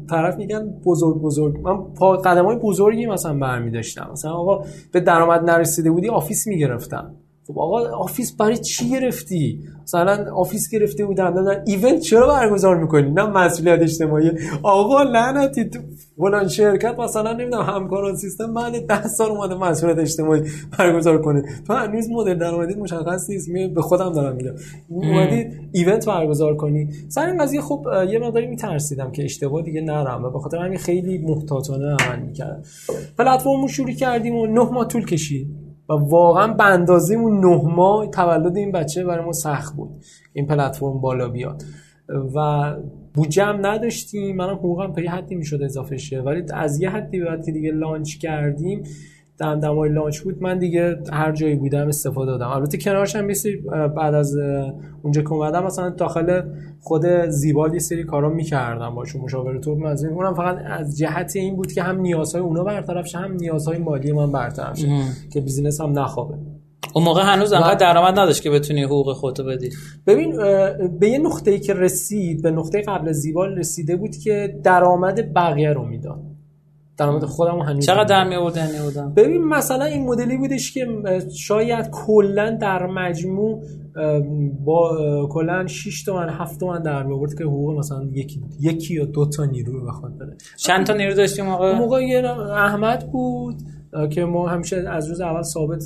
[SPEAKER 3] طرف میگن بزرگ بزرگ. من پا قدمای بزرگی مثلا برمی داشتم مثلا آقا به درآمد نرسیده بودی office می‌گرفتم. خب آقا office برای چی گرفتی؟ مثلا office گرفته بودم نه event چرا برگزار می‌کنی؟ نه مسئولیت اجتماعی. آقا لعنتی تو فلان شرکت مثلا نمی‌دونم همکاران سیستم من 10 سال اومده مسئولیت اجتماعی برگزار کنه. تو هنوز مدل درآمدی مشخص نیست می به خودم دارم میگم. اومدی event برگزار کنی. سر این قضیه خب یه مقداری میترسیدم که اشتباه دیگه نرم و به خاطر همین خیلی محتاطانه عمل می‌کردم. پلتفرم شروع کردیم و نه ماه طول کشید. و واقعا به اندازه اون نه ماه تولد این بچه برای ما سخت بود. این پلتفرم بالا بیاد. و بودجه هم نداشتیم. منم حقوقم تا یه حدی می‌شد اضافه شه. ولی از یه حدی بعد که دیگه لانچ کردیم دمدمای لانچ بود من دیگه هر جایی بودم استفاده دادم. البته کنارش هم بعد از اونجا که اومدم مثلا داخل خود زیبال یه سری کارا می‌کردم باشون مشاوره تو مزین اونم فقط از جهت این بود که هم نیازهای اونا برطرف شه هم نیازهای مالی من برطرف شه که بیزینس هم نخوابه.
[SPEAKER 1] اون موقع هنوز انقدر درآمد نداشت که بتونی حقوق خودتو بدی.
[SPEAKER 3] ببین به یه نقطه‌ای که رسید به نقطه قبل زیبال رسیده بود که درآمد بقیه رو می‌داد. درآمد خودم هنوز
[SPEAKER 1] چقدر در می آوردن
[SPEAKER 3] ببین مثلا این مدلی بودش که شاید کلا در مجموع با کلا 6 تومن 7 تومن در می آورد که حقوق مثلا یکی یکی یا دو تا نیرو بخواد بده
[SPEAKER 1] چند تا نیرو داشتیم موقع
[SPEAKER 3] موقع یه احمد بود که ما همیشه از روز اول ثابت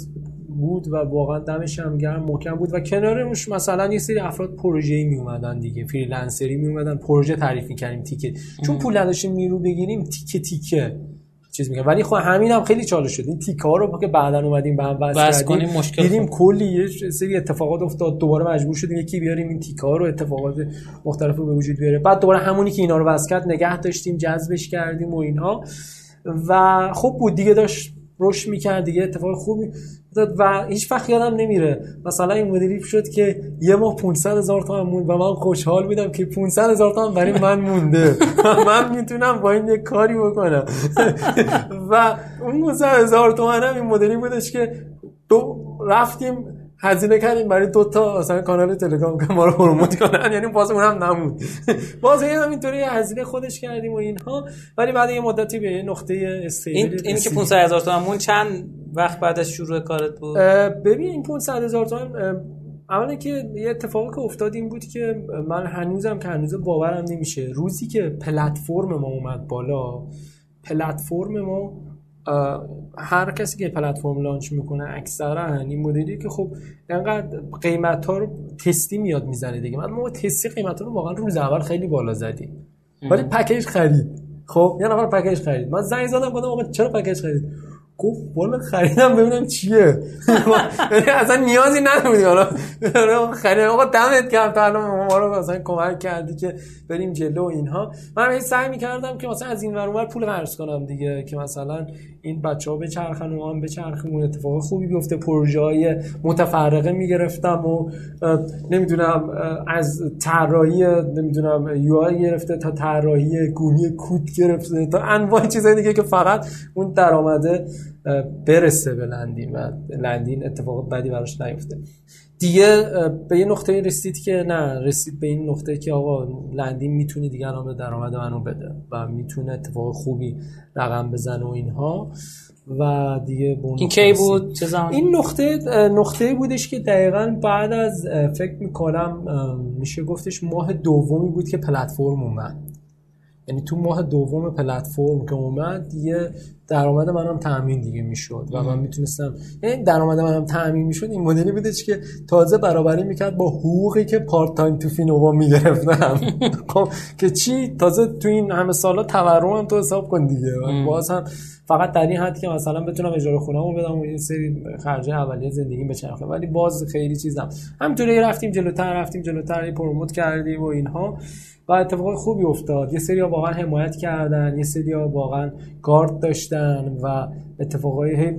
[SPEAKER 3] بود و واقعا دمش هم گرم محکم بود. و کنارش مثلا یه سری افراد پروژه‌ای می اومدن دیگه فریلنسری می اومدن پروژه تعریف می‌کردیم تیکه. چون پول نداشتیم نیرو بگیریم تیکه تیکه. چیز میگه ولی خب همین هم خیلی چالش شد. این تیکه ها رو که بعدا اومدیم به هم
[SPEAKER 1] بس کردیم مشکل
[SPEAKER 3] دیدیم کلی یه سری اتفاقات افتاد. دوباره مجبور شدیم یکی بیاریم این تیکه ها رو اتفاقات مختلف رو به وجود بیاره. بعد دوباره همونی که اینا رو واسه کرد نگه داشتیم جذبش کردیم و اینها و خب بود. دیگه داشت رشد می‌کرد دیگه اتفاق خوبی و هیچ وقت یادم نمیره. مثلا این مدلی شد که یه ماه 500 هزار تومن موند و من خوشحال بودم که 500 هزار تومن برای من مونده. [LAUGHS] من می‌تونم با این یه کاری بکنم. [LAUGHS] و اون 500 هزار تومن هم این مدلی بودش که دو رفتیم هزینه کردیم برای دو تا مثلا کانال تلگرام که ما رو پروموت کنن. یعنی باز اونم نمود [LAUGHS] باز این اینطوری هزینه خودش کردیم و اینها. ولی بعد یه مدتی به نقطه استیبل
[SPEAKER 1] این اینی که 500 هزار تومان چند وقت بعد از شروع کارت بود؟
[SPEAKER 3] ببین این 500 هزار تومان اولا که یه اتفاقی که افتاد این بود که من هنوزم که هنوز باورم نمیشه. روزی که پلتفرم ما اومد بالا پلتفرم ما هر کسی که پلتفرم لانچ می‌کنه اکثرا این مدلی که خب انقدر قیمت ها رو تستی میاد می‌زنه دیگه. من ما تستی قیمت ها رو واقعا روز اول خیلی بالا زدیم ولی پکیج خرید. خب یه نفر پکیج خرید. من زنگ زدم گفتم آقا چرا پکیج خرید؟ گفت والا خریدم ببینم چیه. یعنی اصلا نیازی نداری حالا خرید آقا دمت گرم. تا الان ما رو مثلا کمک کردی که بریم جلو اینها. من سعی می‌کردم که مثلا از این ور پول قرض کنم دیگه که مثلا این بچه ها به چرخن و هم به چرخمون اتفاق خوبی بیفته. پروژه های متفرقه می‌گرفتم و نمی‌دونم از طراحی نمی‌دونم یو گرفته تا طراحی گونی کود گرفته تا انواع چیزای دیگه که فقط اون درآمده برسه به لندین و لندین اتفاق بدی براش نیفته. دیگه به یه نقطه رسید که نه رسید به این نقطه که آقا لندین می‌تونه دیگه الان به درآمد منو بده و می‌تونه اتفاق خوبی رقم بزنه و اینها و دیگه
[SPEAKER 1] این کی بود؟ چه
[SPEAKER 3] زمان این نقطه نقطه بودش که دقیقا بعد از فکر می‌کنم میشه گفتش ماه دومی بود که پلتفرم اومد. یعنی تو ماه دوم پلتفرم که اومد یه درآمد منم تامین دیگه می‌شد و من می‌تونستم یعنی درآمد منم تامین می‌شد این مدلی بودش که تازه برابری می‌کرد با حقوقی که پارت تایم تو فینووا می‌گرفتم. [LAUGHS] خب که چی؟ تازه تو این همه سالا تورم تو حساب کن دیگه. باز هم فقط در این حد که مثلا بتونم اجاره خونه‌مو بدم و این سری خرج اولیه زندگی بچرخه. ولی باز خیلی چیزم. همینطوری رفتیم جلوتر رفتیم جلوتر پروموت کردیم و اینها. و اتفاق خوبی افتاد. یه سری واقعا حمایت کردن یه سری واقعا گارد داشتن و اتفاقای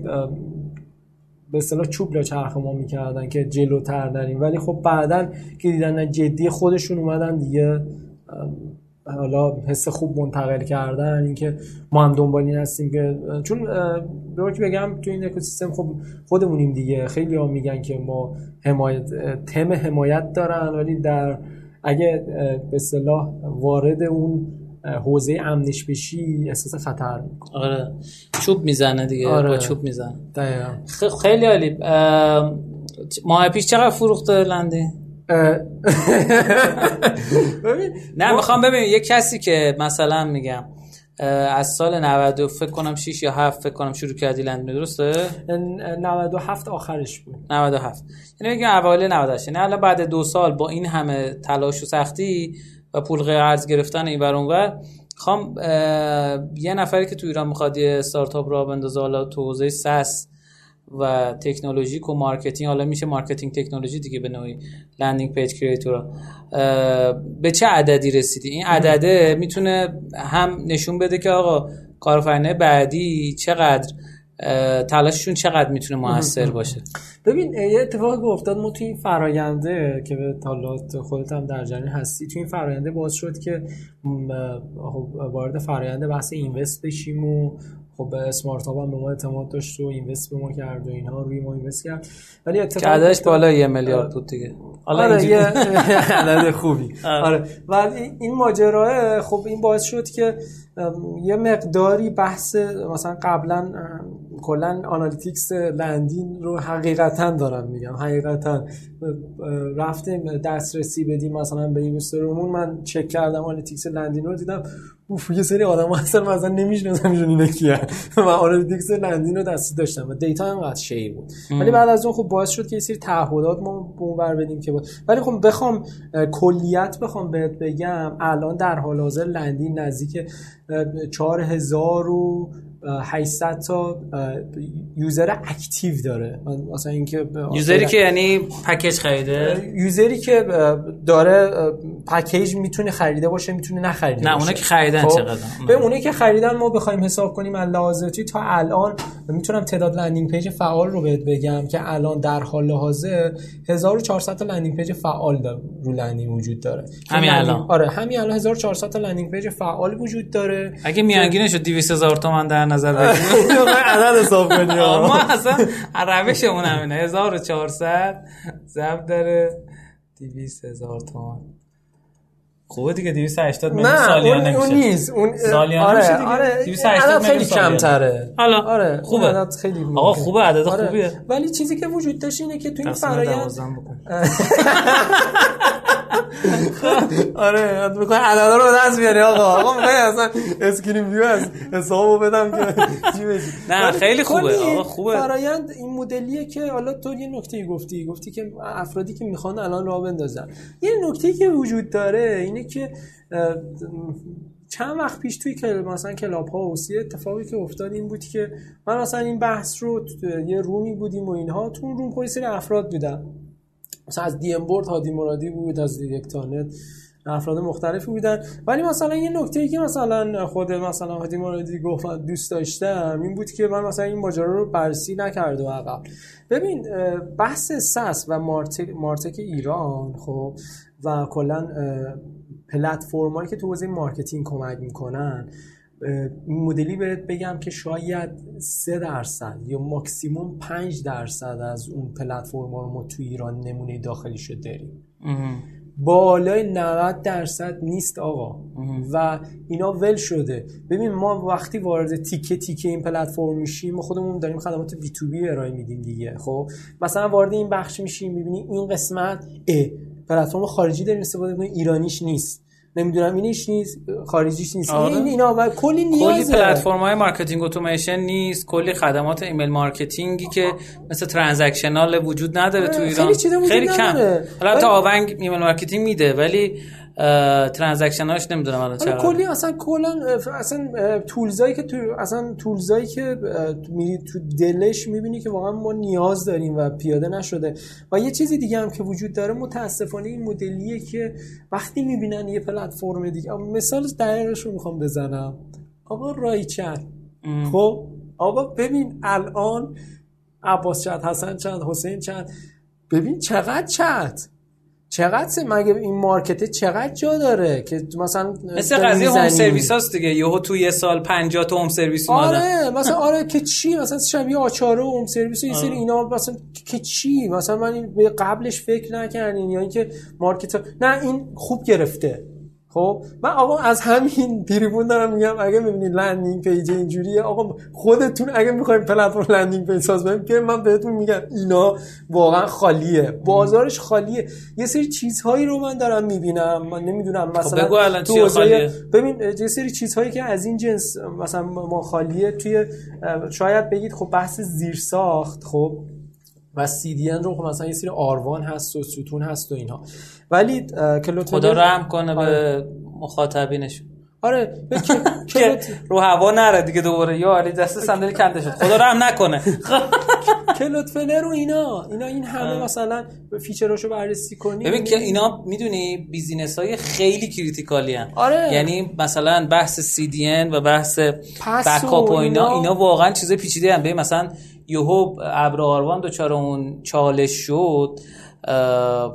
[SPEAKER 3] به اصطلاح چوب لا چرخ ما می‌کردن که جلوتر نریم. ولی خب بعدا که دیدن جدی خودشون اومدن دیگه حالا حس خوب منتقل کردن اینکه ما هم دنبالی هستیم که چون که بگم تو این اکوسیستم خب خودمونیم دیگه. خیلی ها میگن که ما حمایت تم حمایت دارن ولی در اگه به صلاح وارد اون حوزه امنش بشی احساس خطر می‌کنه
[SPEAKER 1] آره. چوب می‌زنه دیگه آره. با چوب می‌زنه. خیلی عالی. ماه پیش چقدر فروخته لندی نه می‌خوام ببین یه کسی که مثلا میگم از سال 90 فکر کنم 6 یا 7 فکر کنم شروع کردی لندن درسته؟
[SPEAKER 3] 97 آخرش بود.
[SPEAKER 1] 97 یعنی میگم اوایل 98 یعنی الان بعد دو سال با این همه تلاش و سختی و پول قرض گرفتن این بر اونور خوام یه نفری که تو ایران می‌خواد یه استارتاپ راه بندازه حالا تو حوزه SaaS و تکنولوژیک و marketing حالا میشه marketing technology دیگه به نوعی landing page creator به چه عددی رسیدی؟ این عدده می‌تونه هم نشون بده که آقا کارآفرینای بعدی چقدر تلاششون چقدر می‌تونه موثر باشه؟
[SPEAKER 3] ببین یه اتفاقی افتاد ما تو این فراینده که به طالات خودت هم در جریان هستی تو این فراینده باز شد که خب وارد فراینده بحث invest بشیم و خب اسمارت هم به ما اعتماد داشت و invest به ما کرد و اینها روی ما invest کرد. ولی
[SPEAKER 1] اتفاق بالا یه میلیارد بود دیگه.
[SPEAKER 3] حالا آره یه عدد [LAUGHS] خوبی. [LAUGHS] آره. آره. و این ماجرا خب این باعث شد که یه مقداری بحث مثلا قبلا کلا analytics لندین رو حقیقتا دارم میگم. حقیقتا رفتیم دسترسی بدیم مثلا به این من چک کردم analytics لندین رو دیدم اوف یه سری آدم اصلا مثلا نمیشناسمشون اینا کیه. و analytics لندین رو دستی داشتم و data هم share بود. ولی بعد از اون خب باعث شد که یه سری تعهدات ما اونور بدیم که بود ولی خب بخوام کلیت بخوام بهت بگم الان در حال حاضر لندین نزدیک 4000 و 800 تا user active داره. مثلا اینکه
[SPEAKER 1] user ی که یعنی package خریده؟
[SPEAKER 3] user ی که داره package می‌تونه خریده باشه می‌تونه نخریده
[SPEAKER 1] نه اونا که خریدن
[SPEAKER 3] خب،
[SPEAKER 1] چقدر؟
[SPEAKER 3] به اونایی که خریدن ما بخوایم حساب کنیم از تا الان می‌تونم تعداد landing page فعال رو بهت بگم که الان در حال حاضر 1400 تا landing page فعال داره رو لندینگ وجود داره.
[SPEAKER 1] همین الان.
[SPEAKER 3] آره همین الان 1400 تا landing page فعال وجود داره.
[SPEAKER 1] اگه میانگینش 200 هزار تومان در نظر بگیریم [LAUGHS]
[SPEAKER 3] عدد حساب کنی
[SPEAKER 1] ما اصلا روشمون همینه 1400 ضرب داره. 200 هزار تومان. خوبه دیگه 280 میلیون سالیانه
[SPEAKER 3] نه اون نیست. اون
[SPEAKER 1] سالیانه
[SPEAKER 3] آره
[SPEAKER 1] میشه دیگه.
[SPEAKER 3] آره
[SPEAKER 1] 280
[SPEAKER 3] خیلی. کمتره.
[SPEAKER 1] حالا
[SPEAKER 3] آره
[SPEAKER 1] خوبه.
[SPEAKER 3] عدد خیلی
[SPEAKER 1] آقا
[SPEAKER 3] ممکنه.
[SPEAKER 1] خوبه عدد
[SPEAKER 3] آره.
[SPEAKER 1] خوبیه.
[SPEAKER 3] ولی چیزی که وجود داشت اینه که تو این فرایند
[SPEAKER 1] بکن. [LAUGHS] [LAUGHS] [LAUGHS]
[SPEAKER 3] آره می‌خوای عددا رو به دست بیاری آقا آقا می‌خوای اصلا اسکرین ویو از حسابو بدم که چی بشی
[SPEAKER 1] نه، خیلی خوبه. آقا خوبه.
[SPEAKER 3] فرایند این مدلیه که حالا تو یه نکته گفتی گفتی که افرادی که می‌خوان الان راه بندازن یه نکته که وجود داره اینه که چند وقت پیش توی کل مثلا کلاب هاوس یه اتفاقی که افتاد این بود که من مثلا این بحث رو یه room ی بودیم و اینها تو اون room یه سری افراد بودن مثلا از دی ام بورد هادی مرادی بود از دیرکتانت افراد مختلفی بودن. ولی مثلا یه نکته ای که مثلا خود مثلا هادی مرادی گفت دوست داشتم این بود که من مثلا این ماجرا رو بررسی نکرده و عقب. ببین بحث SaaS و martech, martech ایران خب و کلا پلتفرمایی که تو حوزه marketing کمک می‌کنن این مدلی بهت بگم که شاید 3 درصد یا ماکسیموم 5 درصد از اون پلتفرم رو ما تو ایران نمونه داخلی شد داریم. بالای 90 درصد نیست آقا. و اینا ول شده. ببین ما وقتی وارد تیکه تیکه این پلتفرم میشیم ما خودمون داریم خدمات B2B ارائه میدیم دیگه. خب مثلا وارد این بخش میشیم می‌بینی این قسمت ا پلتفرم خارجی داریم استفاده می‌کنیم ایرانیش نیست. نمی‌دونم اینش نیست خارجیش نیست
[SPEAKER 1] آره.
[SPEAKER 3] این اینا و کلی
[SPEAKER 1] کلی
[SPEAKER 3] نیازه
[SPEAKER 1] پلتفرم های marketing اتوماسیون نیست کلی خدمات email marketing ی که مثل transactional وجود نداره تو
[SPEAKER 3] آره،
[SPEAKER 1] ایران
[SPEAKER 3] خیلی
[SPEAKER 1] خیلی کم. حالا تا آونگ email marketing میده ولی transaction اش نمی‌دونم الان چقدر
[SPEAKER 3] کلی اصلا کلا اصلا tools ایی که تو اصلا tools ایی که تو دلش می‌بینی که واقعا ما نیاز داریم و پیاده نشده. و یه چیزی دیگه هم که وجود داره متاسفانه این مدلیه که وقتی می‌بینن یه پلتفرم دیگه مثال دقیقش رو می‌خوام بزنم. آقا رایچن. خب؟ آقا ببین الان عباس چند حسن چند حسین چند. ببین چقدر چند. چقدر مگه این مارکته چقدر جا داره که مثلا
[SPEAKER 1] مثل قضیه هوم؟ سرویس هاست دیگه. یهو تو یه سال 50 تا home service اومدن.
[SPEAKER 3] آره مثلا آره که چی؟ مثلا شبیه آچاره و home service و این سری
[SPEAKER 1] آره.
[SPEAKER 3] اینا مثلا که چی؟ مثلا من قبلش فکر نکردین یا اینکه market نه این خوب گرفته. خب من آقا از همین تریبون دارم میگم اگه ببینید landing page اینجوریه آقا خودتون اگه می‌خواین پلتفرم landing page ساز کنید که من بهتون میگم اینا واقعا خالیه بازارش خالیه یه سری چیزهایی رو من دارم می‌بینم من نمی‌دونم مثلا
[SPEAKER 1] بگو الان
[SPEAKER 3] تو
[SPEAKER 1] خالیه؟
[SPEAKER 3] ببین یه سری چیزهایی که از این جنس مثلا ما خالیه توی شاید بگید خب بحث زیر ساخت خب و سی دی رو خب مثلا یه سری آروان هست و ستون هست و اینها ولی کلوت
[SPEAKER 1] خدا رحم کنه
[SPEAKER 3] آره.
[SPEAKER 1] به مخاطبینش.
[SPEAKER 3] آره [LAUGHS] که-
[SPEAKER 1] رو هوا نره دیگه دوباره. یا علی دست صندلی کنده شد. خدا رحم نکنه. [LAUGHS]
[SPEAKER 3] کلوت فلر و اینا. اینا این همه مثلا فیچراشو بررسی کنی.
[SPEAKER 1] ببین که اینا می‌دونی بیزینس های خیلی کریتیکالی هن.
[SPEAKER 3] آره.
[SPEAKER 1] یعنی مثلا بحث CDN و بحث بکاپ و اینا
[SPEAKER 3] اینا-
[SPEAKER 1] واقعا چیز پیچیده هم ببین مثلا یهو ابر آروان دوچار اون چالش شد.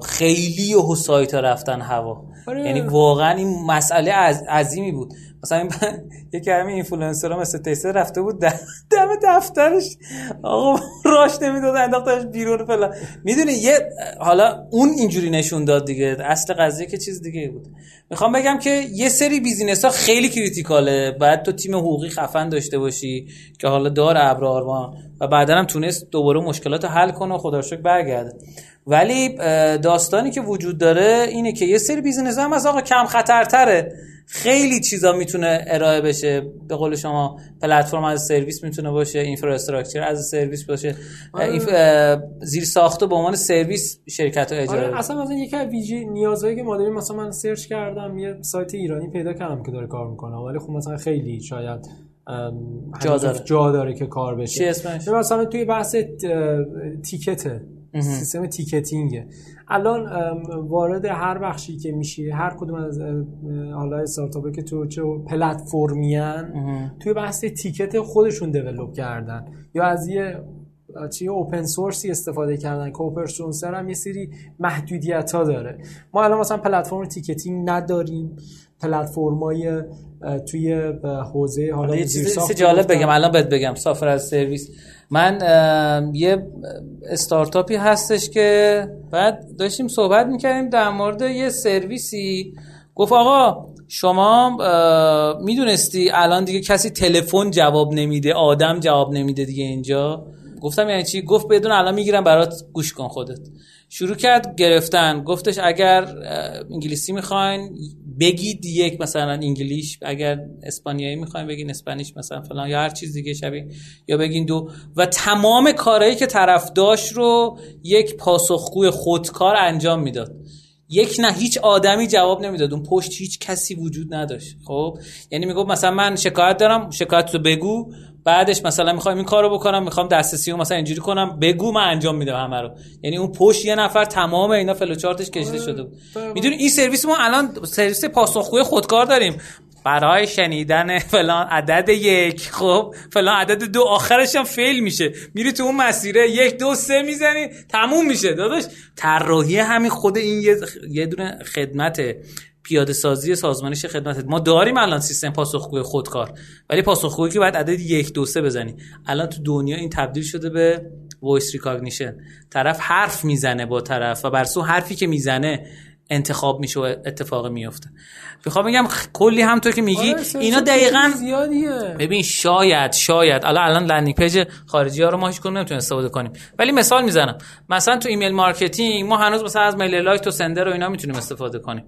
[SPEAKER 1] خیلی یهو سایت ها رفتن هوا.
[SPEAKER 3] آره.
[SPEAKER 1] یعنی واقعا این مسئله عظیمی بود. مثلا این [LAUGHS] یکی همین اینفلوئنسرها مثل تیسر رفته بود دم [LAUGHS] دفترش. آقا راش نمی‌داد انداختش بیرون فلان. می‌دونی یه حالا اون اینجوری نشون داد دیگه. اصل قضیه که چیز دیگه بود. می‌خوام بگم که یه سری business ها خیلی critical ه. بعد تو تیم حقوقی خفن داشته باشی که حالا ابر آروان بعدا هم تونست دوباره مشکلات رو حل کنه و خدا برگرده. ولی داستانی که وجود داره اینه که یه سری business هم از آقا کم خطرتره. خیلی چیزا می‌تونه ارائه بشه. به قول شما platform as service می‌تونه باشه infrastructure as service باشه. آره. زیر ساخته به عنوان سرویس شرکت ها اجاره
[SPEAKER 3] آره اصلا مثلا یکی از ویژه نیازهایی که ما داریم مثلا من search کردم یه سایت ایرانی پیدا کردم که داره کار می‌کنه. ولی خب مثلا خیلی شاید
[SPEAKER 1] جا داره.
[SPEAKER 3] جا داره که کار بشه.
[SPEAKER 1] چی اسمش؟
[SPEAKER 3] مثلا توی بحث ticket ه سیستم ticketing ه. الان وارد هر بخشی که میشی هر کدوم از حالا استارتاپی که تو چه پلتفرمیان توی بحث ticket خودشون develop کردن. یا از یه چی open source ی استفاده کردن که open source هم یه سری محدودیت ها داره. ما الان مثلا پلتفرم ticketing نداریم. پلتفرمای توی حوزه حالا
[SPEAKER 1] یه چیز جالب بگم الان بهت بگم سافر از سرویس. من یه استارتاپی هستش که بعد داشتیم صحبت می‌کردیم در مورد یه سرویسی. گفت آقا شما می‌دونستی الان دیگه کسی تلفن جواب نمیده آدم جواب نمیده دیگه اینجا؟ گفتم یعنی چی؟ گفت بدون الان می‌گیرم برات گوش کن خودت. شروع کرد گرفتن. گفتش اگر انگلیسی می‌خواین بگید یک مثلا انگلیش اگر اسپانیایی می‌خواین بگین اسپانیش مثلا فلان یا هر چیز دیگه شبیه یا بگین دو. و تمام کارهایی که طرف داشت رو یک پاسخگوی خودکار انجام می‌داد. یک نه هیچ آدمی جواب نمی‌داد. اون پشت هیچ کسی وجود نداشت. خب؟ یعنی می‌گفت مثلا من شکایت دارم شکایت رو بگو. بعدش مثلا می‌خوام این کارو بکنم می‌خوام دسترسی رو مثلا اینجوری کنم بگو من انجام میدم همه رو. یعنی اون پشت یه نفر تمام اینا فلوچارتش کشیده شده بود. می‌دونی این سرویس ما الان سرویس پاسخگوی خودکار داریم. برای شنیدن فلان عدد یک خب فلان عدد دو آخرش هم فیل میشه. میری تو اون مسیره یک دو سه می‌زنی تموم میشه. داداش طراحی همین خود این یه, یه دونه خدمت پیاده سازی سازمانش خدمت ما داریم الان سیستم پاسخگوی خودکار ولی پاسخگویی که باید عدد یک دو سه بزنی. الان تو دنیا این تبدیل شده به voice recognition طرف حرف می‌زنه با طرف و بر حرفی که می‌زنه انتخاب میشه و اتفاق میفته. می‌خوام بگم کلی همونطور که میگی آره، اینا دقیقا ببین شاید شاید. الان الان landing page خارجی ها رو ما هیچ کنیم نمی‌تونیم استفاده کنیم. ولی مثال می‌زنم. مثلا تو email marketing ما هنوز مثلا از MailerLite و Sender و اینا می‌تونیم استفاده کنیم.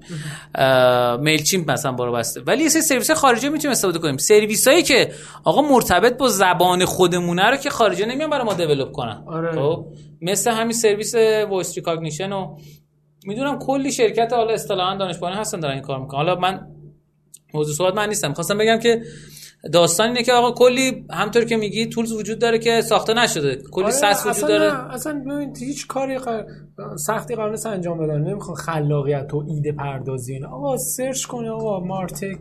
[SPEAKER 1] Mailchimp مثلا برو بسته. ولی یه سری سرویس خارجی می‌تونیم استفاده کنیم. سرویس هایی که آقا مرتبط با زبان خودمونه رو که خارجی نمیان برای ما develop کنن.
[SPEAKER 3] آره. خب؟
[SPEAKER 1] مثل همین سرویس voice recognition و می‌دونم کلی شرکت حالا اصطلاحا دانشگاهی هستن دارن این کار می‌کنن. حالا من موضوع صحبت من نیستم. خواستم بگم که داستان اینه که آقا کلی همونطور که میگی tools وجود داره که ساخته نشده. کلی آره SaaS وجود داره.
[SPEAKER 3] اصلا هیچ کاری سختی قرار نیست انجام بدن. نمی‌خوان خلاقیت و ایده پردازی آقا search کنه آقا martech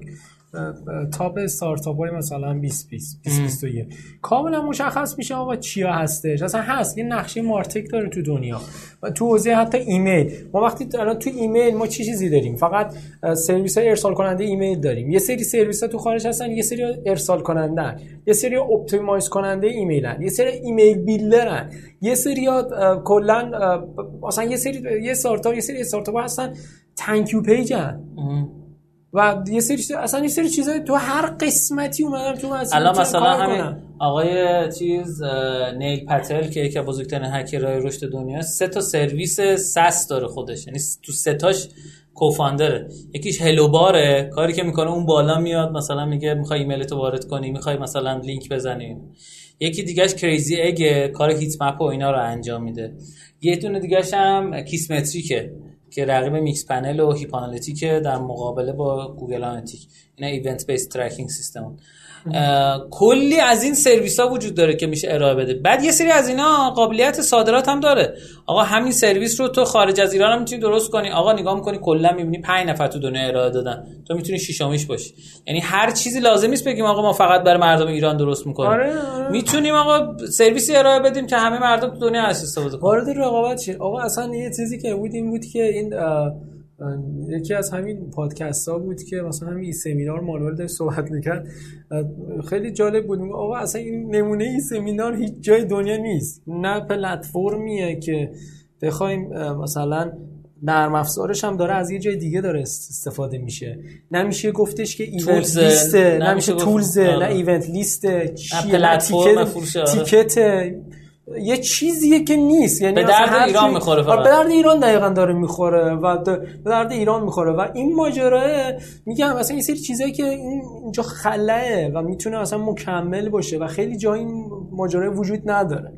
[SPEAKER 3] top استارتاپ های مثلا 20 20 21 کاملا مشخص میشه آقا چیا هستش. اصلا هست یه نقشه martech داره تو دنیا. و تو حوزه حتی ایمیل. ما وقتی الان تو ایمیل ما چی چیزی داریم؟ فقط سرویس های ارسال کننده ایمیل داریم. یه سری سرویس ها تو خارج هستن یه سری استارل کننده یه سری optimize کننده ایمیل هن. یه سری email builder ن یه سری کلا مثلا یه سری یه استارتاپ یه سری استارتاپ هستن. thank you page هن. و یه سری اصلا یه سری چیزای تو هر قسمتی اومدم تو
[SPEAKER 1] الان مثلا همین آقای چیز نیل پتل که یکی از بزرگترین هکرهای رشد دنیا سه تا سرویس SaaS داره خودش. یعنی تو سه تاش co-founder ه. یکیش Hello Bar ه کاری که می‌کنه اون بالا میاد مثلا میگه می‌خوای ایمیل تو وارد کنی می‌خوای مثلا لینک بزنی. یکی دیگهش Crazy Egg کار heat map و اینا رو انجام میده. یه دونه دیگهش هم Kissmetrics ه. که رقیب Mixpanel و Heap در مقابله با Google Analytics اینا event based tracking سیستم کلی از این سرویس ها وجود داره که میشه ارائه بده. بعد یه سری از اینا قابلیت صادرات هم داره. آقا همین سرویس رو تو خارج از ایران هم می‌تونی درست کنی. آقا نگاه می‌کنی کلا می‌بینی 5 نفر تو دنیا ارائه دادن. تو می‌تونی شیشمیش باشی. یعنی هر چیزی لازم نیست بگیم آقا ما فقط برای مردم ایران درست می‌کنیم.
[SPEAKER 3] آره, آره.
[SPEAKER 1] می‌تونیم آقا سرویسی ارائه بدیم که همه مردم تو دنیا ازش استفاده کنن.
[SPEAKER 3] وارد رقابت آقا اصلا یه چیزی که بود این بود که این یکی از همین پادکست ها بود که مثلا همین سمینار مانوال داشت صحبت می‌کرد. خیلی جالب بود. آقا اصلا این نمونه ای سمینار هیچ جای دنیا نیست. نه پلتفرمیه که بخوایم مثلا نرم افزارش هم داره از یه جای دیگه داره استفاده میشه. نمیشه گفتش که ایونت لیسته نمیشه تولز نه ایونت لیسته تیکت یه چیزیه که نیست.
[SPEAKER 1] یعنی به درد ایران می‌خوره
[SPEAKER 3] فقط. به درد ایران دقیقا داره می‌خوره و به درد ایران می‌خوره و این ماجرا میگم اصلا یه سری چیزایی که اینجا خلاه و می‌تونه اصلا مکمل باشه و خیلی جا این ماجرا وجود نداره.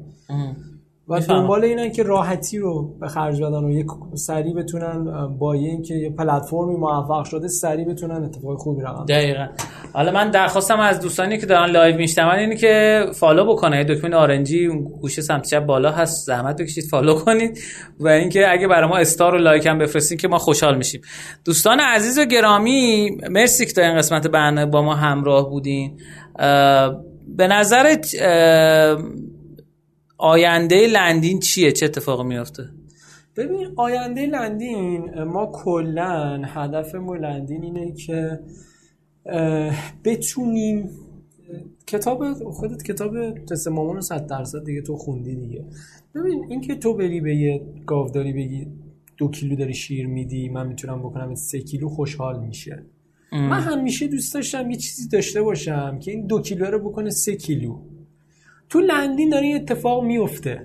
[SPEAKER 3] و دنبال اینن که راحتی رو به خرج بدن و یک سریع بتونن با اینکه یه پلتفرمی موفق شده سریع بتونن اتفاق خوبی رقم
[SPEAKER 1] دقیقا. حالا من درخواستم از دوستانی که دارن live میشنون اینه که follow بکنه. دکمه نارنجی اون گوشه سمت چپ بالا هست. زحمت بکشید follow کنید. و اینکه اگه برای ما star و like هم بفرستین که ما خوشحال میشیم. دوستان عزیز و گرامی مرسی که تا این قسمت برنامه با ما همراه بودین. به نظرت آینده لندین چیه؟ چه اتفاقی میافته؟
[SPEAKER 3] ببین آینده لندین ما کلا هدفمون لندین اینه که بتونیم کتاب خودت کتاب تست مامان 100 درصد دیگه تو خوندی دیگه. ببین اینکه تو بری به یه گاوداری بگی دو کیلو داری شیر میدی من می‌تونم بکنم سه کیلو خوشحال میشه. ام. من همیشه دوست داشتم یه چیزی داشته باشم که این دو کیلو رو بکنه سه کیلو. تو لندین داره این اتفاق میفته.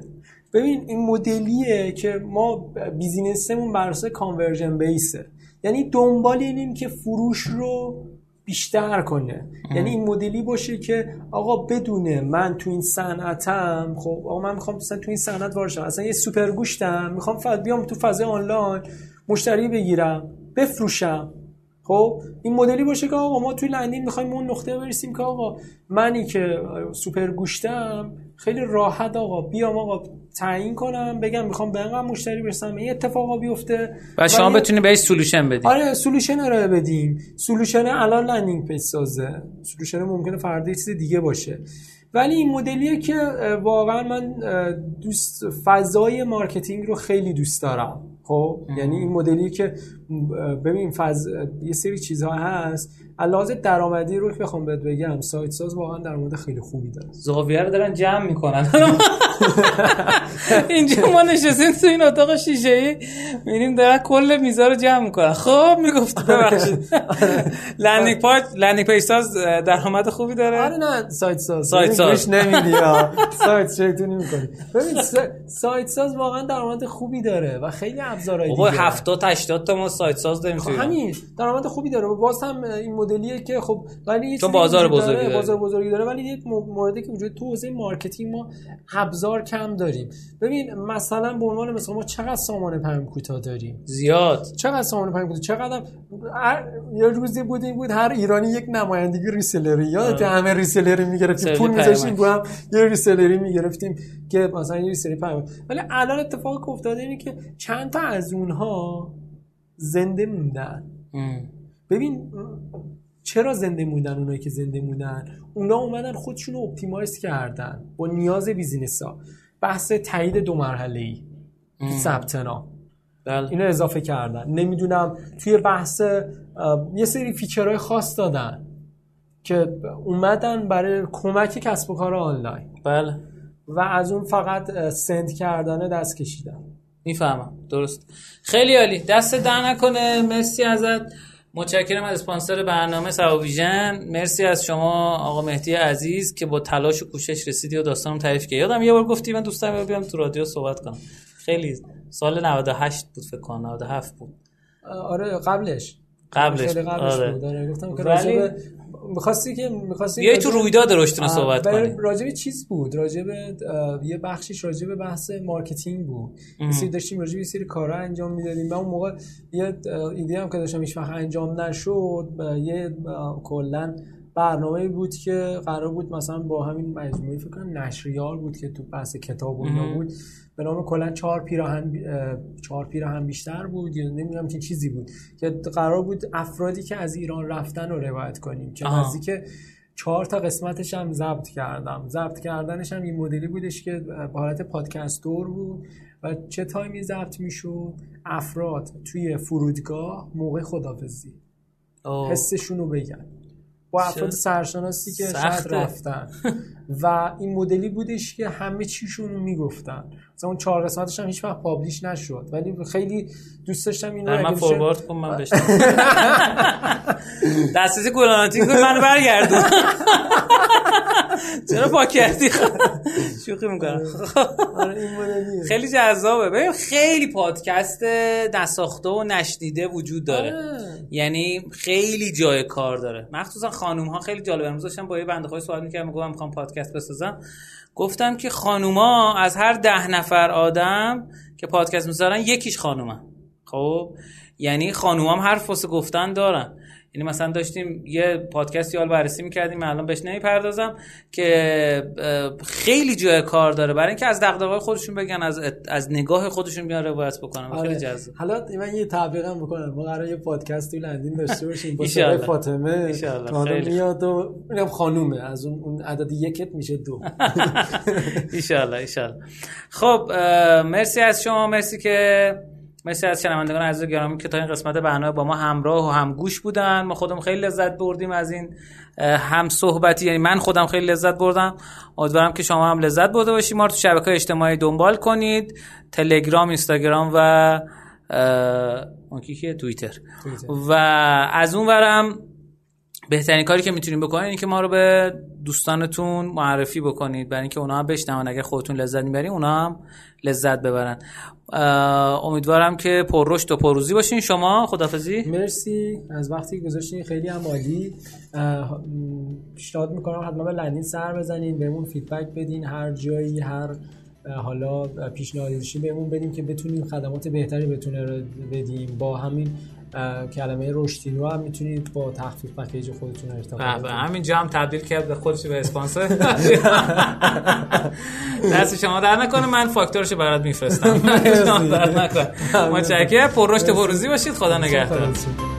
[SPEAKER 3] ببین این مدلیه که ما business مون بر اساس conversion base ه. یعنی دنبال اینیم که فروش رو بیشتر کنه. یعنی این مدلی باشه که آقا بدونه من تو این صنعتم خب آقا من می‌خوام مثلا تو این صنعت وارد اصلا یه سوپر گوشتم می‌خوام بیام تو فضای آنلاین مشتری بگیرم بفروشم. خب این مدلی باشه که آقا ما توی لندین می‌خوایم اون نقطه برسیم که آقا منی که سوپر گوشتم خیلی راحت آقا بیام آقا تعیین کنم بگم می‌خوام به اینقدر مشتری برسم این اتفاقا بیفته.
[SPEAKER 1] و شما بتونی بهش solution بدیم
[SPEAKER 3] آره solution ارائه بدیم. solution الان landing page سازه. solution ممکنه فردا چیز دیگه باشه. ولی این مدلیه که واقعا من دوست فضای marketing رو خیلی دوست دارم. خب؟ یعنی این مدلی که ببین فض... یه سری چیزها هست علاوه درآمدی رو بخوام بهت بگم سایت ساز واقعا درآمد خیلی خوبی داره.
[SPEAKER 1] زاویه رو دارن جمع می‌کنن. [LAUGHS] اینجا ما نشستیم تو این اتاق شیشه ای میریم دارن کل میزا رو جمع می‌کنن. خب می‌گفتی. ببخشید. [LAUGHS] landing part landing page ساز درآمد خوبی داره.
[SPEAKER 3] آره نه سایت ساز.
[SPEAKER 1] سایت ساز.
[SPEAKER 3] نمیدی سایت شیطونی می‌کنی. ببین سایت ساز واقعا درآمد خوبی داره و خیلی ابزارهای دیگه.
[SPEAKER 1] 70 80 تا ما سایت ساز داریم
[SPEAKER 3] خب همین. درآمد خوبی داره. باز هم این مدلیه که خب ولی
[SPEAKER 1] چون بازار بزرگی داره
[SPEAKER 3] بازار بزرگی داره. ولی یک موردی که وجود تو حوزه marketing ما ابزار کم داریم. ببین مثلا به عنوان مثلا ما چقدر سامانه پیام کوتاه داریم؟
[SPEAKER 1] زیاد.
[SPEAKER 3] چقدر سامانه پیام کوتاه؟ چقدر یه روزی بود این بود هر ایرانی یک نمایندگی reseller ی. یادت همه reseller ی می‌گرفتیم. پول میذاشتیم هم یه reseller ی می‌گرفتیم که مثلا یه reseller ی پیام ولی الان اتفاق افتاده اینه که چند تا از اونها زنده موندن. ببین چرا زنده موندن اونایی که زنده موندن؟ اونا اومدن خودشون رو optimize کردن با نیاز business ها بحث تایید دو مرحله ای ثبت نام
[SPEAKER 1] بله.
[SPEAKER 3] اینو اضافه کردن. نمی‌دونم توی بحث یه سری feature های خاص دادن که اومدن برای کمک کسب و کار آنلاین.
[SPEAKER 1] بله.
[SPEAKER 3] و از اون فقط send کردن دست کشیدن.
[SPEAKER 1] می‌فهمم. درست. خیلی عالی. دستت درد نکنه. مرسی ازت. متشکرم از اسپانسر برنامه سواویژن مرسی از شما آقا مهدی عزیز که با تلاش و کوشش رسیدی و داستانم تعریف کردی. یادم یه بار گفتی من دوستم بیام تو رادیو صحبت کنم. خیلی سال 98 بود فکر کنم 97 بود.
[SPEAKER 3] آره قبلش.
[SPEAKER 1] قبلش,
[SPEAKER 3] قبلش
[SPEAKER 1] آره.
[SPEAKER 3] بود. آره گفتم که ولی... می‌خواستی که می‌خواستی
[SPEAKER 1] بیای تو رویداد رشدتون صحبت کنیم
[SPEAKER 3] راجع چیز بود؟ راجع به یه بخشیش راجع به بحث marketing بود. مثلا داشتیم راجع به سری کارا انجام می‌دادیم. و اون موقع یه ایده هم که داشتم هیچ انجام نشد یه کلا برنامه بود که قرار بود مثلا با همین مجموعه فکر کنم نشریار بود که تو بحث کتاب و بود. به نام کلا چهار پیراهن چهار پیراهن بیشتر بود. یا نمی‌دونم چه چیزی بود. که قرار بود افرادی که از ایران رفتن رو روایت کنیم. که نزدیک چهار تا قسمتش هم ضبط کردم. ضبط کردنش هم این مدلی بودش که به حالت پادکست دور بود و چه تایمی ضبط می‌شد؟ افراد توی فرودگاه موقع خدافزی. حسشون رو بگن. با افراد سرشناسی که شاید. رفتن. [LAUGHS] و این مدلی بودش که همه چیشون می‌گفتن. مثلا اون چهار قسمتش هم هیچ وقت پابلیش نشد. ولی خیلی دوست داشتم اینو
[SPEAKER 1] آره، من فوروارد کن من بشتم [LAUGHS] دسترسی گلاناتی کن منو برگردون. [LAUGHS] چرا پاک کردی شوخی می‌کنم.
[SPEAKER 3] آره. مدلیه.
[SPEAKER 1] خیلی جذابه. ببین خیلی پادکست نساخته و نشنیده وجود داره.
[SPEAKER 3] آره.
[SPEAKER 1] یعنی خیلی جای کار داره. مخصوصا خانوم ها خیلی جالب. امروز داشتم با یه بنده خواهی سوال می‌کردم میگم می‌خوام پادکست بسازم. گفتم که خانوما از هر ده نفر آدم که پادکست می‌ذارن یکیش خانومه. خب؟ یعنی خانومام حرف واسه گفتن دارن. یعنی مثلا داشتیم یه پادکستی حال بررسی می‌کردیم من الان بهش نمی‌پردازم که خیلی جای کار داره. برای اینکه از دغدغه‌های خودشون بگن از از نگاه خودشون بیان روایت بکنن. و خیلی
[SPEAKER 3] آره.
[SPEAKER 1] جذاب.
[SPEAKER 3] حالا من یه تبلیغم بکنم. ما قرار یه پادکست تو لندن داشته باشیم با فاطمه.
[SPEAKER 1] خیلی.
[SPEAKER 3] میاد و اینم خانومه. از اون اون عدد یکت میشه دو. [LAUGHS]
[SPEAKER 1] ایشالله خب مرسی از شما. مرسی که مرسی از شنوندگان عزیز و گرامی که تا این قسمت برنامه با ما همراه و همگوش بودن. ما خودم خیلی لذت بردیم از این هم صحبتی. یعنی من خودم خیلی لذت بردم. امیدوارم که شما هم لذت برده باشید. ما رو تو شبکه اجتماعی دنبال کنید. تلگرام اینستاگرام و اون کیه؟ توییتر. و از اون ورم بهترین کاری که می‌تونید بکنید اینه که ما رو به دوستانتون معرفی بکنید. برای اینکه اونا هم بشنون. اگر خودتون لذت می‌برین اونا هم لذت ببرن. امیدوارم که پر رشد و پرروزی باشین. شما خدافزی
[SPEAKER 3] مرسی. از وقتی گذاشتین خیلی هم عالی. پیشنهاد می‌کنم حتما به لندین سر بزنین. بهمون فیدبک بدین. هر جایی هر حالا پیشنهادی داشتین بهمون بدیم که بتونیم خدمات بهتری بتونه بدیم. با همین کلمه رشدین رو هم می‌تونید با تخفیف پکیج خودتون ارتباط
[SPEAKER 1] به به،
[SPEAKER 3] بدین.
[SPEAKER 1] همینجا هم تبدیل کرد به خودش به اسپانسر. [LAUGHS] دست شما در نکنه من فاکتورشو برات میفرستم. [LAUGHS] [LAUGHS] متشکرم. پر رشد و پرروزی باشید. خدا نگهدار.
[SPEAKER 3] خلاصی.